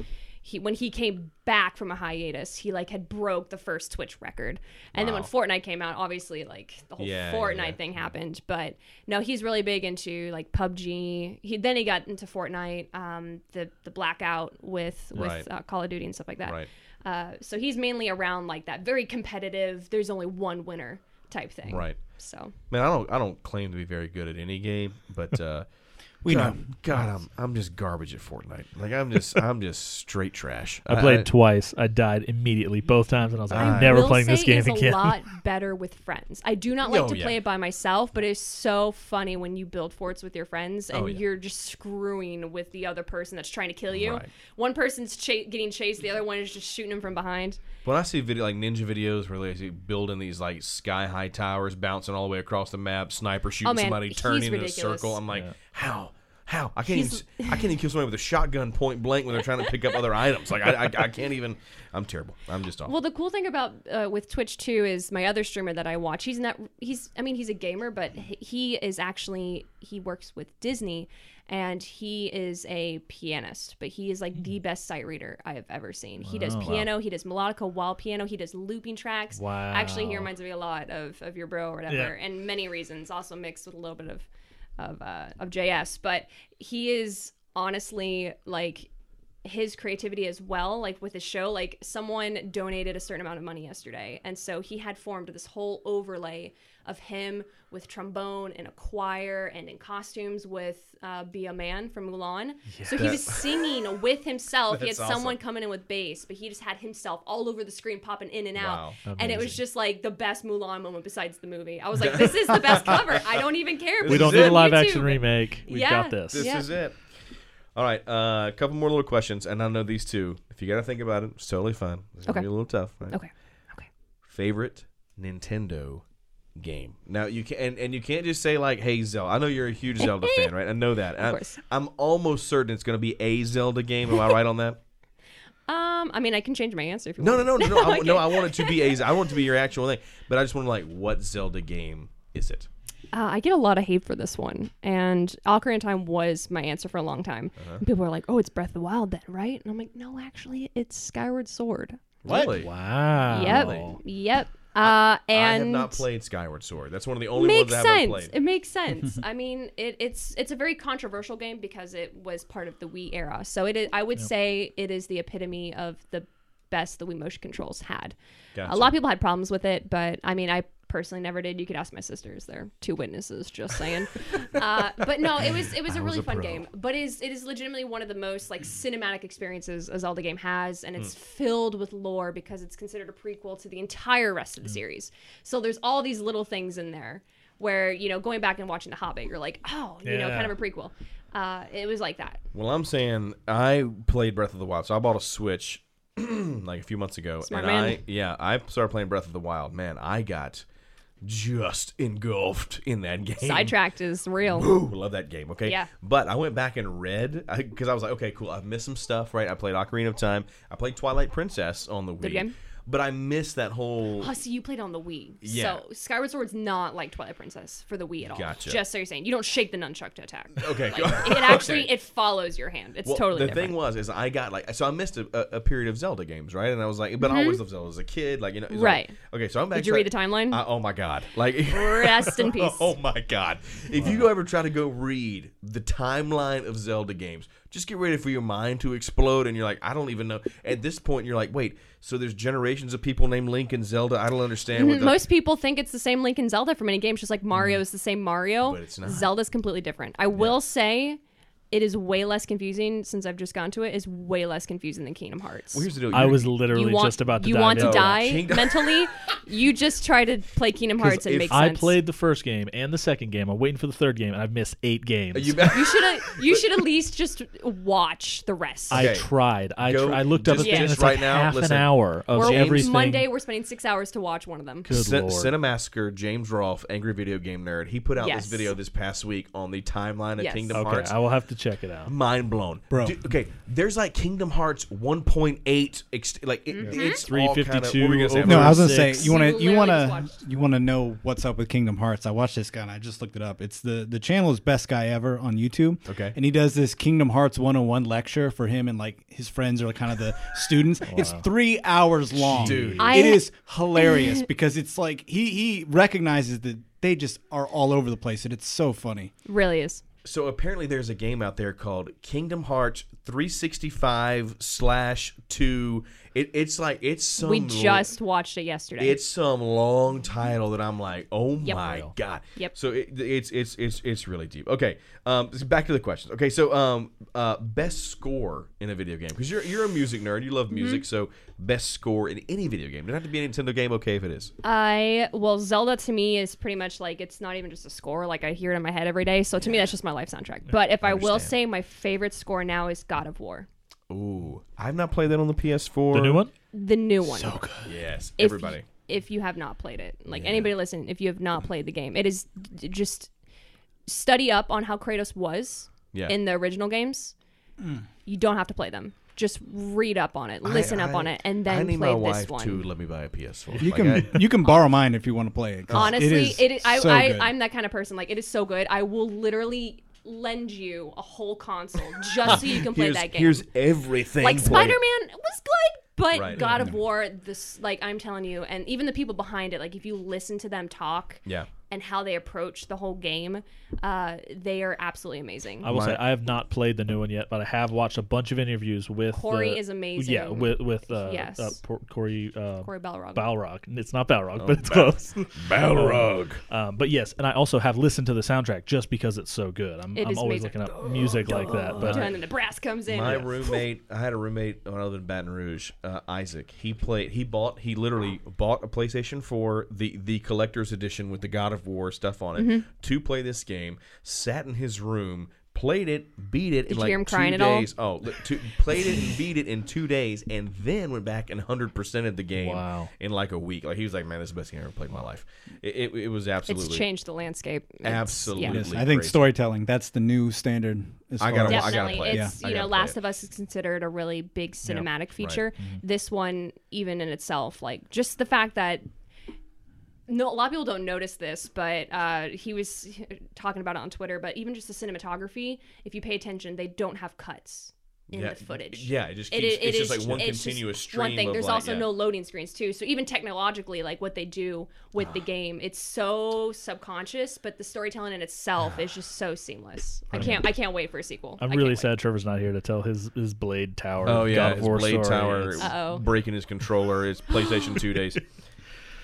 He, when he came back from a hiatus, he like had broke the first Twitch record, and then when Fortnite came out, obviously like the whole Yeah, Fortnite yeah. thing happened. But no, he's really big into like PUBG. He then he got into Fortnite, um, the the blackout with with Right. uh, Call of Duty and stuff like that. Right. Uh, so he's mainly around like that very competitive. There's only one winner type thing. right. So Man, I don't I don't claim to be very good at any game, but uh, We God, know. God, I'm I'm just garbage at Fortnite. Like I'm just I'm just straight trash. I played twice. I died immediately both times, and I was like, I'm never will playing this game it's again. a lot better with friends. I do not like Oh, to yeah. play it by myself, but it's so funny when you build forts with your friends oh, and Oh, yeah. you're just screwing with the other person that's trying to kill you. Right. One person's cha- getting chased, the other one is just shooting him from behind. When I see video like ninja videos where they see building these like sky high towers, bouncing all the way across the map, sniper shooting Oh, man, somebody, he's turning in a circle, I'm like, how? How I can't He's- even I can't even kill somebody with a shotgun point blank when they're trying to pick up other items. Like I, I, I can't even. I'm terrible. I'm just awful. Well, the cool thing about uh, with Twitch too is my other streamer that I watch. He's not. He's. I mean, he's a gamer, but he- he is actually he works with Disney, and he is a pianist. But he is like the best sight reader I have ever seen. He does piano. He does melodica while piano. He does looping tracks. Wow. Actually, he reminds me a lot of of your bro or whatever, Yeah. and many reasons. Also mixed with a little bit of of uh, of JS, but he is honestly like his creativity as well like with his show like someone donated a certain amount of money yesterday and so he had formed this whole overlay of him with trombone and a choir and in costumes with uh, be a man from mulan so he was singing with himself he had That's someone awesome. coming in with bass but he just had himself all over the screen popping in and out Wow. and it was just like the best mulan moment besides the movie i was like this is the best cover i don't even care if we don't need a live YouTube. action remake. We've Yeah. got this. This Yeah. is it. All right, uh, a couple more little questions, and I know these two. If you got to think about it, it's totally fine. It's gonna Okay. be a little tough. Right? okay okay Favorite Nintendo game? Now you can and, and you can't just say like, "Hey Zelda." I know you're a huge Zelda fan, right? I know that. I'm, course. I'm almost certain it's going to be a Zelda game. Am I right on that? um i mean i can change my answer if you No, no, want no, no, no. I, Okay. no, I want it to be a. I want it to be your actual thing, but I just want to like, what Zelda game is it? Uh, I get a lot of hate for this one, and Ocarina of Time was my answer for a long time. Uh-huh. And people were like, "Oh, it's Breath of the Wild, then, right?" And I'm like, "No, actually, it's Skyward Sword." Really? Wow. Yep, yep. Uh, and I have not played Skyward Sword. That's one of the only makes ones I haven't sense. played. It makes sense. I mean, it, it's it's a very controversial game because it was part of the Wii era. So it is. I would say it is the epitome of the best the Wii motion controls had. Gotcha. A lot of people had problems with it, but I mean, I personally never did. You could ask my sisters; they're two witnesses. Just saying. uh, but no, it was it was a really a fun pro. game. But it is it is legitimately one of the most like cinematic experiences a Zelda game has, and it's filled with lore because it's considered a prequel to the entire rest of the series. So there's all these little things in there where you know going back and watching The Hobbit, you're like, oh, you know, kind of a prequel. Uh, it was like that. Well, I'm saying I played Breath of the Wild, so I bought a Switch like a few months ago, Smart and man. I yeah I started playing Breath of the Wild. Man, I got just engulfed in that game. Sidetracked is real. Ooh, love that game. Okay. Yeah. But I went back and read because I, was like, okay, cool. I've missed some stuff, right? I played Ocarina of Time. I played Twilight Princess on the Wii. Good game. But I miss that whole. Oh, so you played on the Wii. Yeah. So Skyward Sword's not like Twilight Princess for the Wii at all. Gotcha. Just so you're saying, you don't shake the nunchuck to attack. Okay. Like, it actually Okay. it follows your hand. It's Well, totally the different. thing was is I got like so I missed a, a, a period of Zelda games right and I was like but I always loved Zelda as a kid like you know Mm-hmm. Right. like- okay so I'm back Did you read the timeline? I- oh my god like Rest in peace. oh my god if you ever try to go read the timeline of Zelda games just get ready for your mind to explode and you're like I don't even know at this point you're like wait so there's generations of people named Link and Zelda I don't understand what mhm, the, Most people think it's the same Link and Zelda from any games, just like Mario mm. is the same Mario. But it's not. Zelda's completely different. I will say it is way less confusing since I've just gone to it, is way less confusing than Kingdom Hearts. well, here's the deal I You're- was literally want, just about to die. you dive want to into die. Kingdom- mentally, you just try to play Kingdom Hearts and if make I sense. played the first game and the second game. I'm waiting for the third game, and I've missed eight games. you, You should. You should at least just watch the rest. I Okay. tried. I Go- tr- I looked up just- at the just and it's right like now, half listen. an hour of we're, everything. Monday, we're spending six hours to watch one of them. Good Cin- lord. Cinemassacre, James Rolfe, Angry Video Game Nerd. He put out Yes. this video this past week on the timeline of Yes. Kingdom okay, Hearts. I will have to check it out. Mind blown, Bro. Dude, okay, there's like Kingdom Hearts 1.8. Ex- like it, Mm-hmm. it's all 352 Kinda, what were we gonna say? No, I was gonna six. say you want to you want to you want to know what's up with Kingdom Hearts. I watched this guy and I just looked it up. It's the the channel is Best Guy Ever on YouTube. Okay. and he does this Kingdom Hearts 101 lecture for him and like his friends are kind of the students. It's three hours long. Dude. I- it is hilarious because it's like he he recognizes that they just are all over the place and it's so funny. Really is. So apparently, there's a game out there called Kingdom Hearts 365 slash two. It, it's like it's some. we lo- just watched it yesterday. It's some long title that I'm like, oh Yep. my god. Yep. So it, it's it's it's it's really deep. Okay. Um. Back to the questions. Okay. So um. Uh. Best score in a video game because you're you're a music nerd. You Mm-hmm. love music. So best score in any video game. It doesn't have to be a Nintendo game. Okay, if it is. I well, Zelda to me is pretty much like it's not even just a score. Like I hear it in my head every day. So to me, that's just my life soundtrack. But if I will say my favorite score now is God of War, Ooh. I've not played that on the PS4. The new one? the new one. So good. Yes. If Everybody. y- if you have not played it, like anybody listen, if you have not played the game, it is d- just study up on how Kratos was Yeah. in the original games. Mm. You don't have to play them. Just read up on it, listen I- up on it, and I then need play my this one. to let me buy a PS4. You Like, can I- you can borrow mine if you want to play it. 'cause Honestly, it is, it is I, so I good. I'm that kind of person. Like it is so good. I will literally lend you a whole console just so you can play that game. here's everything. like. Spider Man was good, but Right. God of mm-hmm. War, this like I'm telling you, and even the people behind it, like if you listen to them talk Yeah. And how they approach the whole game, uh, they are absolutely amazing. I will My- say I have not played the new one yet, but I have watched a bunch of interviews with Cory the- is amazing. Yeah, with with uh, Yes. uh, Cory uh, Cory Balrog. Balrog. It's not Balrog, Oh, but it's close. Balrog. Um, but yes, and I also have listened to the soundtrack just because it's so good. I'm, It I'm always amazing. looking up music like that. But and then the brass comes in. My roommate, I had a roommate when I lived in Baton Rouge, uh, Isaac. He played. He bought. He literally bought a PlayStation 4, the the collector's edition with the God of War stuff on it, Mm-hmm. to play this game. Sat in his room, played it, beat it in like hear him two crying at all? days. Oh, li- played it and beat it in two days, and then went back and hundred percent of the game Wow. in like a week. Like he was like, "Man, this is the best game I ever played in my life." It, it, it was absolutely. it's changed the landscape. It's- Absolutely. yeah. Yes, I think crazy. storytelling that's the new standard. As I gotta as- wa- I gotta Definitely, play it's Yeah. You know, gotta Last it. of Us is considered a really big cinematic feature. Mm-hmm. This one, even in itself, like just the fact that no, a lot of people don't notice this, but uh, he was talking about it on Twitter. But even just the cinematography, if you pay attention, they don't have cuts. in Yeah, the footage. yeah, it just It keeps- i- it it's just is- like one it's just continuous One thing. of, There's like, also yeah. no loading screens too. So even technologically, like what they do with the game, it's so subconscious, but the storytelling in itself is just so seamless. I can't. I can't wait for a sequel. I'm really can't sad Trevor's not here to tell his his Blade Tower. Oh yeah, of his Blade story. Tower Uh-oh. breaking his controller. His PlayStation Two days.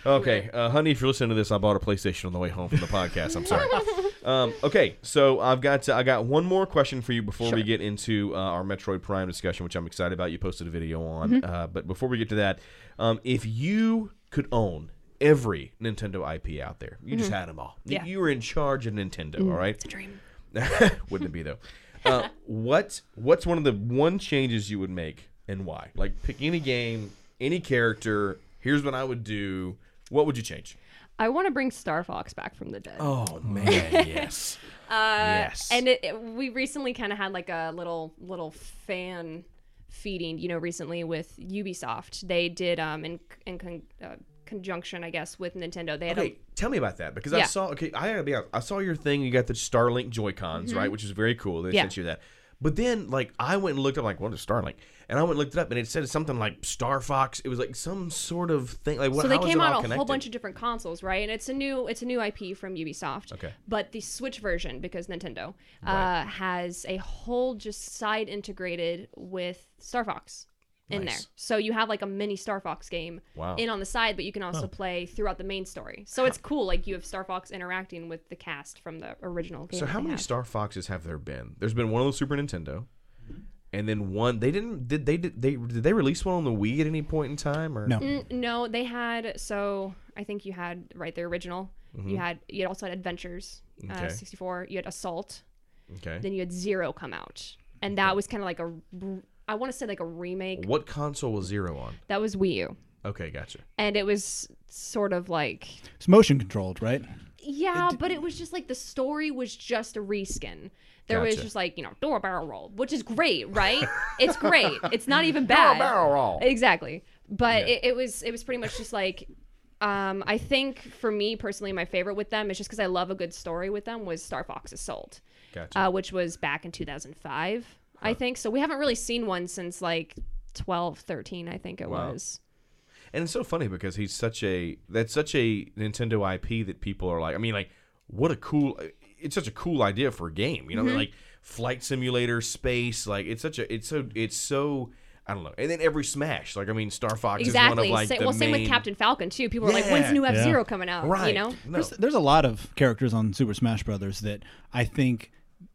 Okay, uh, honey, if you're listening to this, I bought a PlayStation on the way home from the podcast. I'm sorry. um, okay, so I've got I got one more question for you before we get into uh, our Metroid Prime discussion, which I'm excited about. You posted a video on, Mm-hmm. uh, but before we get to that, um, if you could own every Nintendo IP out there, you just had them all. You- Mm-hmm. Yeah. You were in charge of Nintendo. All right. It's a dream. Wouldn't it be though? Uh, what What's one of the one changes you would make and why? Like pick any game, any character. Here's what I would do. What would you change? I want to bring Star Fox back from the dead. Oh man, yes, yes. and it, it- we recently kind of had like a little little fan feeding you know recently with ubisoft they did um in in con- uh, conjunction i guess with nintendo they had okay, tell me about that because I saw. Okay, I gotta be honest. I saw your thing. You got the Starlink Joy Cons, right? Which is very cool. They Mm-hmm. Yeah. sent you that. But then, like, I went and looked up, like, what is Starlink? And I went and looked it up, and it said something like Star Fox. It was like some sort of thing. Like, what? so they came out a whole bunch of different consoles right and it's a new it's a new ip from ubisoft Okay. but the switch version because nintendo Right. uh, has a whole just side integrated with star fox in there so you have like a mini star fox game Wow. in on the side but you can also play throughout the main story so it's cool like you have star fox interacting with the cast from the original game So how many have. Star Foxes have there been? There's been one on the Super Nintendo, and then one. They didn't. Did they? Did they? Did they release one on the Wii at any point in time? Or No. Mm, no, they had so I think you had right the original. You had you also had Adventures, Mm-hmm. Okay. uh, 64. You had Assault. Okay. Then you had Zero come out, and that was kind of like a I want to say like a remake. What console was Zero on? That was Wii U, Okay, gotcha. and it was sort of like It's motion controlled, right? yeah, but it was just like the story was just a reskin. There was just like you know door barrel roll, which is great, right? it's great. It's not even bad. barrel roll. Exactly. But Yeah. it, it was it was pretty much just like um, I think for me personally, my favorite with them is just because I love a good story with them was Star Fox Assault, Gotcha. uh, which was back in 2005, I think. So we haven't really seen one since like 12, 13, I think it Wow. was. And it's so funny because he's such a that's such a Nintendo IP that people are like. I mean, like, what a cool! It's such a cool idea for a game. You know, Mm-hmm. like flight simulator, space. Like, it's such a. It's so. It's so. I don't know. And then every Smash, like I mean, Star Fox is one Exactly. of like Sa- the well, same with main- Captain Falcon too. People are like, "When's Yeah. new F Zero Yeah. coming out?" Right. You know. No. There's, there's a lot of characters on Super Smash Brothers that I think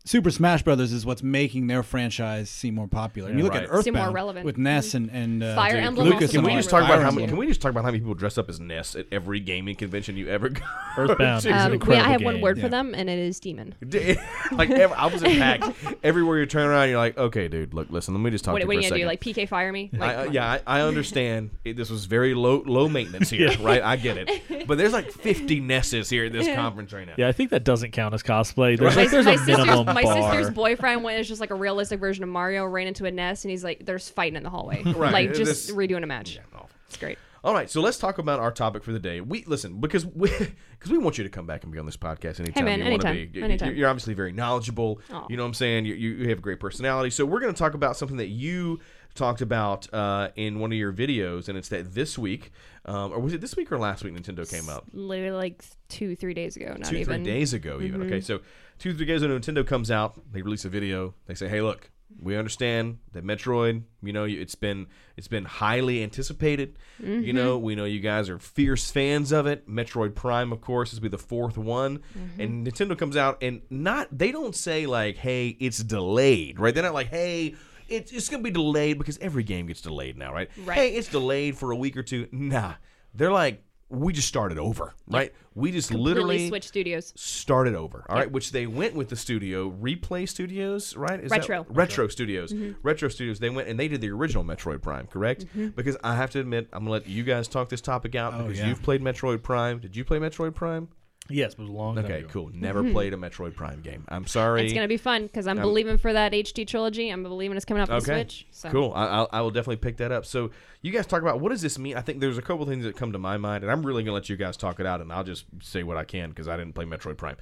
Super Smash Brothers is what's making their franchise seem more popular. And you look Right. at Earthbound Seem more relevant. with Ness and and uh, Fire Emblem Lucas Can we just talk about how many? Can we just talk about how many people dress up as Ness at every gaming convention you ever go? Earthbound to? Um, we, I have one word Yeah. for them, and it is demon. like ev I was in PAX. Everywhere you turn around, you're like, okay, dude, look, listen, let me just talk What, to you what are you gonna second. do? Like PK fire me? Like, I, uh, yeah, I, I understand. It, this was very low low maintenance here, right? I get it. But there's like 50 Nesses here at this conference right now. Yeah, I think that doesn't count as cosplay. There's my, like there's a minimum my bar. sister's boyfriend went as just like a realistic version of Mario, ran into a nest, and he's like, "There's fighting in the hallway, Right, like just this- redoing a match. Oh. It's great." All right, so let's talk about our topic for the day. We listen because we because we want you to come back and be on this podcast anytime man, you want to be. Anytime. You're obviously very knowledgeable. Aw. You know what I'm saying? You you have a great personality. So we're going to talk about something that you talked about uh, in one of your videos, and it's that this week, um, or was it this week or last week? Nintendo came up Literally like two, three days ago. Not two even. three days ago even okay so two three days ago nintendo comes out they release a video they say hey look we understand that metroid you know it's been it's been highly anticipated you know we know you guys are fierce fans of it metroid prime of course is be the fourth one and nintendo comes out and not they don't say like hey it's delayed right they're not like hey it's, it's gonna be delayed because every game gets delayed now right, Right. hey it's delayed for a week or two nah they're like we just started over right we just Completely literally switch studios. started over. All right, which they went with the studio Replay Studios, right? Is that- Retro. Retro Studios. Mm-hmm. Retro Studios. They went and they did the original Metroid Prime, correct? Mm-hmm. Because I have to admit, I'm gonna let you guys talk this topic out Oh, because yeah. you've played Metroid Prime. Did you play Metroid Prime? Yes, but it was a long time Okay, ago. cool. Never played a Metroid Prime game. I'm sorry. It's gonna be fun because I'm believing for that HD trilogy. I'm believing it's coming out for the Okay. Switch. So. Cool. I, I'll, I will definitely pick that up. So you guys talk about what does this mean? I think there's a couple things that come to my mind, and I'm really gonna let you guys talk it out, and I'll just say what I can because I didn't play Metroid Prime.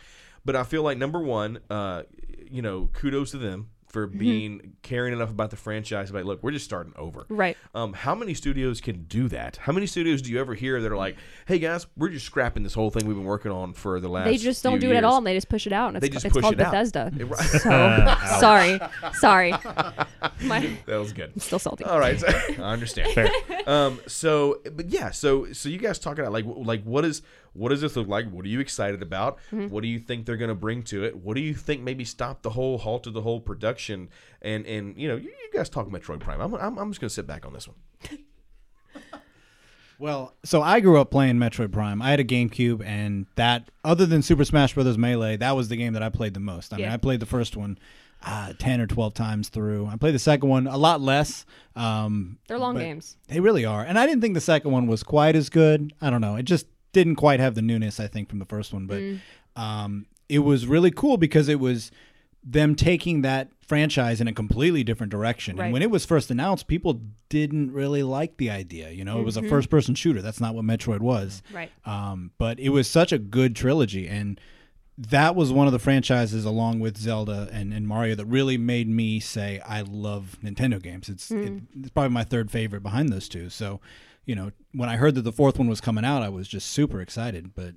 But I feel like number one, uh, you know, kudos to them. For being caring enough about the franchise. Like, look, we're just starting over. Right. Um, how many studios can do that? How many studios do you ever hear that are like, "Hey guys, we're just scrapping this whole thing we've been working on for the last." They just don't do it at all, and they just push it out. And They it's, just it's push called it out. Bethesda. It- right. So sorry, sorry. My, That was good. still salty. All right, so- I understand. Um, so, but yeah, so so you guys talking about like like what is what does this look like? What are you excited about? Mm-hmm. What do you think they're going to bring to it? What do you think maybe stop the whole halted the whole production? And and you know, you, you guys talk Metroid Prime. I'm, I'm I'm just going to sit back on this one. Well, so I grew up playing Metroid Prime. I had a GameCube, and that, other than Super Smash Bros. Melee, that was the game that I played the most. I mean, I played the first one uh, 10 or 12 times through. I played the second one a lot less. Um, They're long games. They really are. And I didn't think the second one was quite as good. I don't know. It just didn't quite have the newness, I think, from the first one. But Mm. um, it was really cool because it was them taking that franchise in a completely different direction. Right. And when it was first announced, people didn't really like the idea. You know, it was a Mm-hmm. first person shooter. That's not what Metroid was. Right. Um, but it was such a good trilogy. And that was one of the franchises, along with Zelda and, and Mario, that really made me say, I love Nintendo games. It's, it, it's probably my third favorite behind those two. So, you know, when I heard that the fourth one was coming out, I was just super excited. But,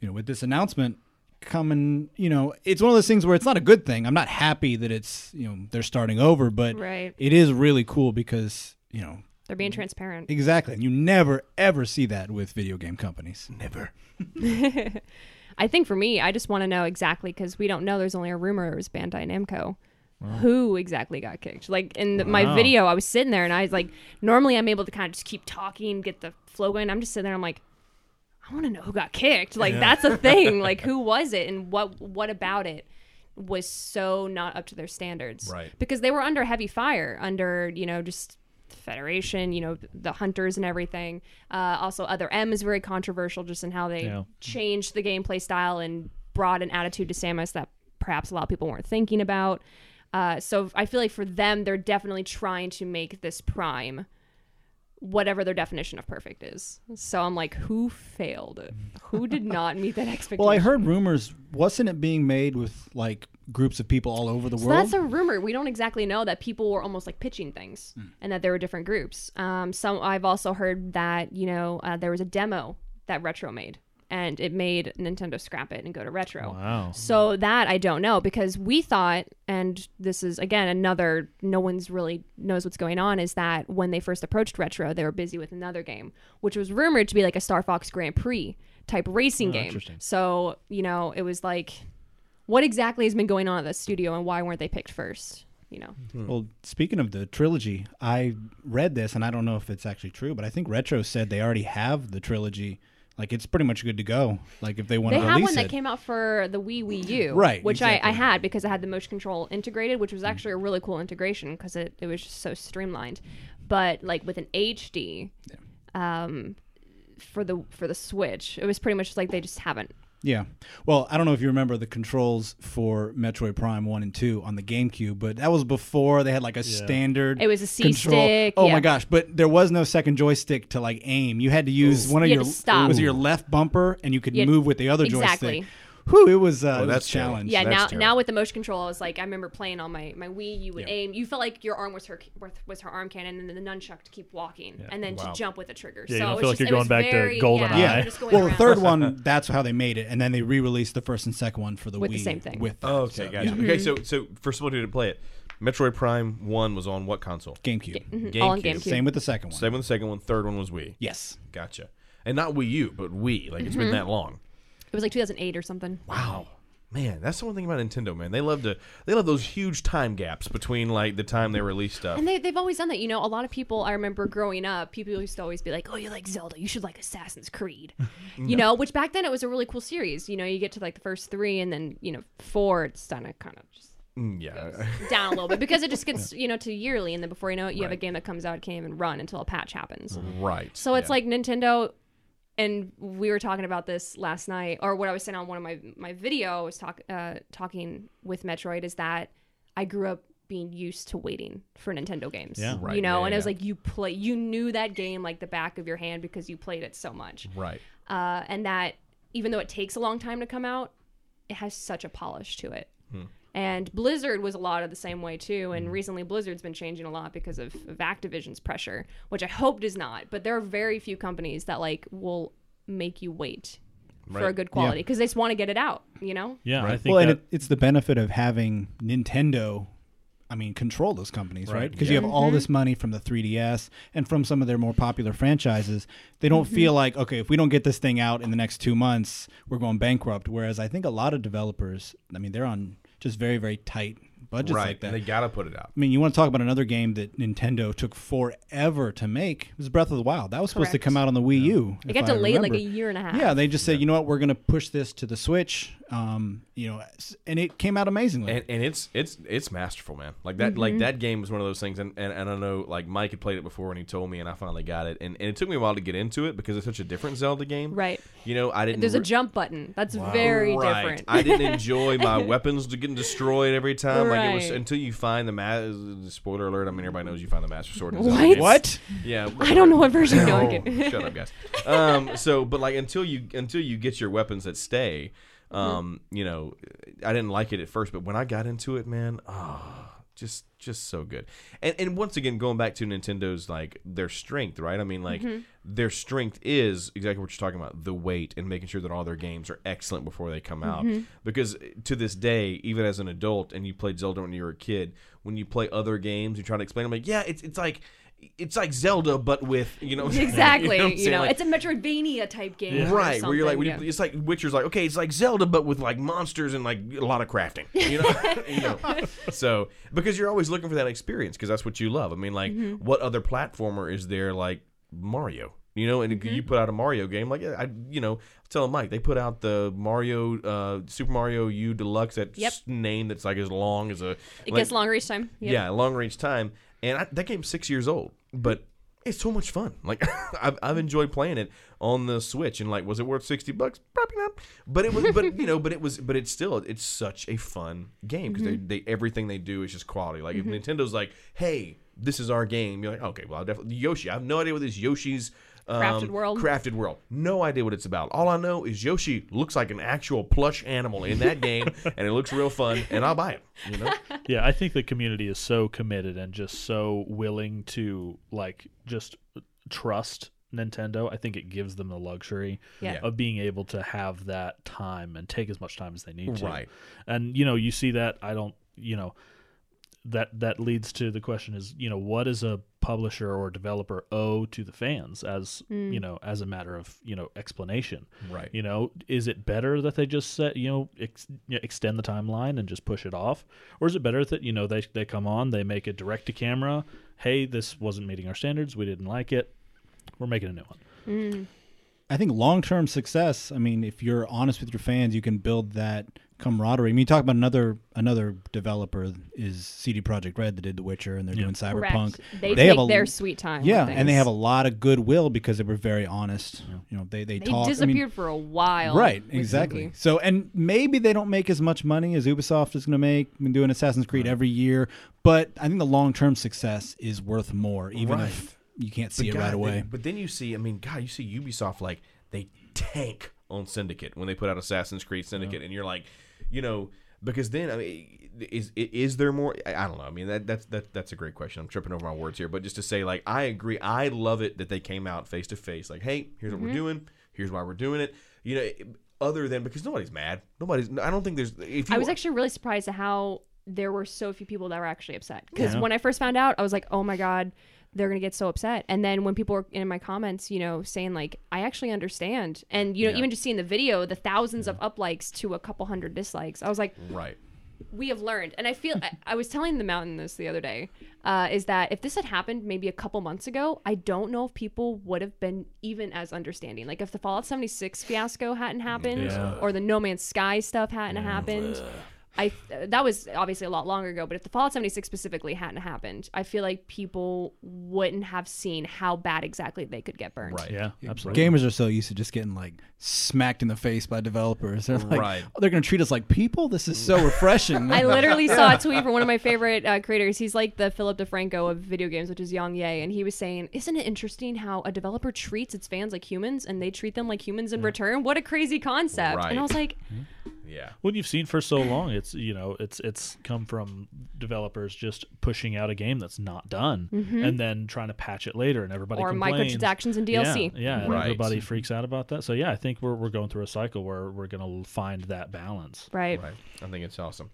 you know, with this announcement coming, you know, it's one of those things where it's not a good thing. I'm not happy that it's, you know, they're starting over, but Right. it is really cool because, you know, They're being transparent. exactly. And you never, ever see that with video game companies. Never. I think for me, I just want to know exactly because we don't know. There's only a rumor it was Bandai Namco. Who exactly got kicked? Like in the, my Wow. video, I was sitting there and I was like, normally I'm able to kind of just keep talking, get the flow going. I'm just sitting there. I'm like, I want to know who got kicked. Like that's a thing. like who was it and what what about it was so not up to their standards? Right. Because they were under heavy fire, under you know just the Federation, you know the hunters and everything. Uh, also, Other M is very controversial just in how they Yeah. changed the gameplay style and brought an attitude to Samus that perhaps a lot of people weren't thinking about. Uh, so I feel like for them, they're definitely trying to make this prime whatever their definition of perfect is. So I'm like, who failed? Who did not meet that expectation? Well, I heard rumors. Wasn't it being made with like groups of people all over the So world? that's a rumor. We don't exactly know that people were almost like pitching things, Hmm. and that there were different groups. Um, some I've also heard that you know uh, there was a demo that Retro made, and it made Nintendo scrap it and go to Retro. Wow. So that I don't know because we thought, and this is again another no one's really knows what's going on, is that when they first approached Retro, they were busy with another game, which was rumored to be like a Star Fox Grand Prix type racing Oh, game. interesting. So you know, it was like, what exactly has been going on at the studio, and why weren't they picked first? You know, hmm. well, speaking of the trilogy, I read this, and I don't know if it's actually true, but I think Retro said they already have the trilogy. Like it's pretty much good to go. Like if they want they to have release one that it, came out for the Wii Wii U, Right, Which I, I had because I had the motion control integrated, which was actually a really cool integration because it, it was just so streamlined. But like with an HD, um, for the for the Switch, it was pretty much like they just haven't. Yeah. Well, I don't know if you remember the controls for Metroid Prime 1 and 2 on the GameCube, but that was before they had like a standard It was a C control. stick, Oh yeah. my gosh, but there was no second joystick to like aim. You had to use one of You your to stop. was it your left bumper and you could You had- move with the other Exactly. joystick. Whew, it was uh, it was that's a challenge. Yeah, That's now terrible. now with the motion control, I was like, I remember playing on my, my Wii. You would Yeah. aim. You felt like your arm was her was her arm cannon, and then the nunchuck to keep walking, and then Wow. to jump with the trigger. Yeah, you so don't feel was like you're going back to very- GoldenEye. Yeah, Yeah. you're just going Well, the third one, that's how they made it, and then they re-released the first and second one for the With Wii the same thing. With that. Oh, okay, So, gotcha. yeah. Okay, so so for someone who didn't play it, Metroid Prime One was on what console? GameCube. Mhm, all on GameCube. GameCube. Same with the second one. Same with the second one. Third one was Wii. Yes. Gotcha. And not Wii U, but Wii. Like it's Mm-hmm. been that long. It was like 2008 or something. Wow. Man, that's the one thing about Nintendo, man. They love to they love those huge time gaps between like the time they release stuff. And they, they've always done that. You know, a lot of people, I remember growing up, people used to always be like, oh, you like Zelda. You should like Assassin's Creed. You know, which back then it was a really cool series. You know, you get to like the first three and then, you know, four, it's kind of kind of just Mm, yeah. down a little bit because it just gets, you know, to yearly. And then before you know it, you have a game that comes out, can't even run until a patch happens. right. So it's Yeah. like Nintendo, and we were talking about this last night, or what I was saying on one of my my video was talk uh, talking with Metroid is that I grew up being used to waiting for Nintendo games. Yeah. Right, You know, yeah, and it was like you play, you knew that game like the back of your hand because you played it so much, right. uh, and that even though it takes a long time to come out, it has such a polish to it. Hmm. And Blizzard was a lot of the same way too. And mm-hmm. recently, Blizzard's been changing a lot because of, of Activision's pressure, which I hope is not. But there are very few companies that like will make you wait for a good quality because they just want to get it out. You know? Yeah, I think well, and that, it, it's the benefit of having Nintendo. I mean, control those companies, right? Right, Because yeah. you have all mm-hmm. this money from the 3DS and from some of their more popular franchises. They don't mm-hmm. feel like, okay, if we don't get this thing out in the next two months, we're going bankrupt. Whereas I think a lot of developers, I mean, they're on just very, very tight budgets right, like that. they gotta put it out. I mean, you want to talk about another game that Nintendo took forever to make? It was Breath of the Wild. That was supposed to come out on the Wii U. It got I delayed like a year and a half. Yeah, they just said, you know what, we're going to push this to the Switch. Um, you know, and it came out amazingly. and, and it's it's it's masterful, man. Like that like that game was one of those things, and, and, and I know like Mike had played it before and he told me, and I finally got it, and, and it took me a while to get into it because it's such a different Zelda game. Right. You know, I didn't. There's a jump button. That's very Right. different. I didn't enjoy my weapons to getting destroyed every time. Like it was Right. until you find the ma- spoiler alert. I mean, everybody knows you find the Master Sword. in What? Zelda games. what? Yeah. I don't know what version you're Oh, doing. shut up, guys. Um, so, but like until you until you get your weapons that stay, um, you know, I didn't like it at first, but when I got into it, man, oh, just just so good. And and once again, going back to Nintendo's like their strength, right? I mean, like mm-hmm. their strength is exactly what you're talking about, the weight and making sure that all their games are excellent before they come out. Mm-hmm. Because to this day, even as an adult, and you played Zelda when you were a kid, when you play other games, you try to explain them like, yeah, it's it's like. It's like Zelda, but with you know exactly. what I'm You know, Like- it's a Metroidvania type game. or right where you're like something, when you, it's like witcher's like okay it's like zelda but with like monsters and like a lot of crafting you know, you know? so because you're always looking for that experience because that's what you love i mean like Mm-hmm. what other platformer is there like mario you know and Mm-hmm. you put out a mario game like i you know tell mike they put out the mario uh super mario u deluxe that Yep. s- name that's like as long as a it like- gets long reach time. Yep. yeah, long range time. And I, that game's six years old, but it's so much fun. Like I've, I've enjoyed playing it on the Switch. And like, was it worth sixty bucks? Probably not. But it was. but you know, but it was. But it's still. It's such a fun game because Mm-hmm. they, they everything they do is just quality. Like if Nintendo's like, hey, this is our game, you're like, okay, well, I'll definitely Yoshi. I have no idea what this Yoshi's. Um, Crafted World. Crafted World. No idea what it's about. All I know is Yoshi looks like an actual plush animal in that game, and it looks real fun, and I'll buy it. You know. Yeah, I think the community is so committed and just so willing to like just trust Nintendo. I think it gives them the luxury Yeah. Yeah. of being able to have that time and take as much time as they need to. Right. And you know, you see that I don't, you know, that that leads to the question is, you know, what is a publisher or developer owe to the fans as, mm. you know, as a matter of, you know, explanation. Right. You know, is it better that they just set, you know, ex- you know, extend the timeline and just push it off, or is it better that you know they they come on, they make it direct to camera? Hey, this wasn't meeting our standards. We didn't like it. We're making a new one. Mm. I think long term success. I mean, if you're honest with your fans, you can build that camaraderie. I mean, you talk about another another developer is CD Projekt Red that did The Witcher, and they're Yeah. doing Correct. Cyberpunk. They, They have take a- their sweet time. Yeah, and they have a lot of goodwill because they were very honest. You know, they they, They talk. I mean, disappeared for a while. Right, exactly. Suki. So, and maybe they don't make as much money as Ubisoft is going to make when doing Assassin's Creed every year, but I think the long term success is worth more, even Right. if you can't see But it right away. they- but then you see, I mean, God, you see Ubisoft like they tank on Syndicate when they put out Assassin's Creed Syndicate, and you're like, you know, because then I mean, is is there more? I don't know. I mean, that that's that that's a great question. I'm tripping over my words here, but just to say, like, I agree. I love it that they came out face to face, like, hey, here's Mm-hmm. what we're doing. Here's why we're doing it. You know, other than because nobody's mad. Nobody's. I don't think there's. If you I was actually really surprised at how there were so few people that were actually upset. Because Yeah. when I first found out, I was like, oh my God, they're going to get so upset. And then when people are in my comments, you know, saying, like, I actually understand. And, you know, Yeah. even just seeing the video, the thousands of up likes to a couple hundred dislikes, I was like, right. we have learned and i feel I, I was telling the mountain this the other day uh, is that if this had happened maybe a couple months ago i don't know if people would have been even as understanding like if the fallout 76 fiasco hadn't happened Yeah. or the no man's sky stuff hadn't happened I that was obviously a lot longer ago, but if the Fallout 76 specifically hadn't happened, I feel like people wouldn't have seen how bad exactly they could get burned. Right. Yeah, absolutely. Gamers are so used to just getting like smacked in the face by developers. They're like, Right. oh, they're going to treat us like people. This is so refreshing. I literally saw a tweet from one of my favorite uh, creators. He's like the Philip DeFranco of video games, which is YongYea, and he was saying, "Isn't it interesting how a developer treats its fans like humans, and they treat them like humans in return? What a crazy concept!" Right. And I was like, Yeah. What you've seen for so long, it's you know, it's it's come from developers just pushing out a game that's not done, and then trying to patch it later, and everybody Mm-hmm. or complains. microtransactions and DLC. Yeah, yeah, and Right. everybody freaks out about that. So yeah, I think we're we're going through a cycle where we're gonna find that balance. Right. Right. I think it's awesome.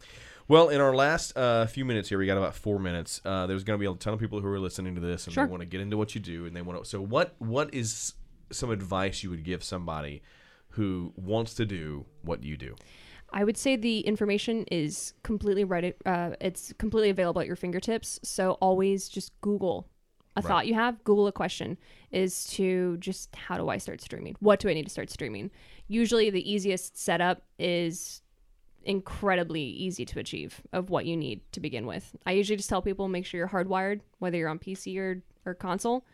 Well, in our last uh, few minutes here, we got about four minutes. Uh, there's going to be a ton of people who are listening to this and Sure. they want to get into what you do, and they want to. So, what what is some advice you would give somebody who wants to do what you do? I would say the information is completely right. Uh, it's completely available at your fingertips. So always just Google a Right. thought you have. Google a question. Is to just how do I start streaming? What do I need to start streaming? Usually, the easiest setup is incredibly easy to achieve of what you need to begin with. I usually just tell people make sure you're hardwired, whether you're on PC or or console,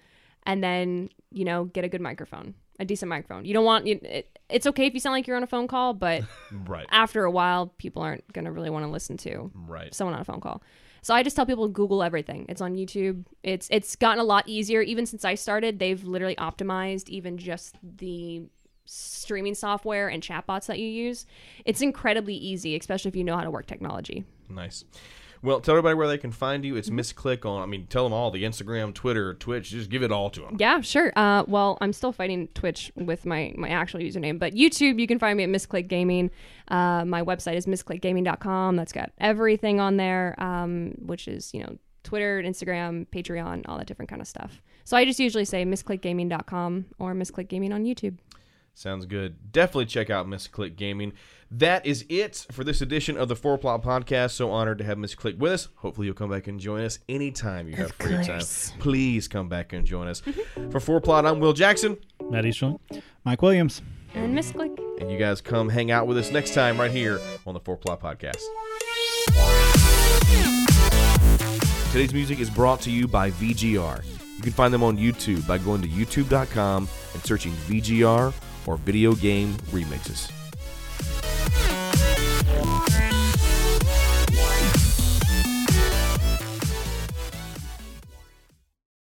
and then you know get a good microphone, a decent microphone. You don't want you, it, it's okay if you sound like you're on a phone call, but Right. after a while, people aren't going to really want to listen to Right. someone on a phone call. So I just tell people to Google everything. It's on YouTube. It's it's gotten a lot easier. Even since I started, they've literally optimized even just the streaming software and chatbots that you use. It's incredibly easy, especially if you know how to work technology. Nice. Well, tell everybody where they can find you. It's misclick on. I mean, tell them all the Instagram, Twitter, Twitch. Just give it all to them. Yeah, sure. Uh, well, I'm still fighting Twitch with my, my actual username, but YouTube, you can find me at Misclick Gaming. Uh, my website is misclickgaming.com. That's got everything on there, um, which is, you know, Twitter, Instagram, Patreon, all that different kind of stuff. So I just usually say misclickgaming.com or misclick gaming on YouTube. Sounds good. Definitely check out Miss Click Gaming. That is it for this edition of the Four Plot Podcast. So honored to have Miss Click with us. Hopefully you'll come back and join us anytime you have free time. Please come back and join us. for Four Plot, I'm Will Jackson, Matt Eastron. Mike Williams. And Miss Click. and you guys come hang out with us next time right here on the Four Plot Podcast. Today's music is brought to you by VGR. You can find them on YouTube by going to youtube.com and searching VGR or Video Game Remixes.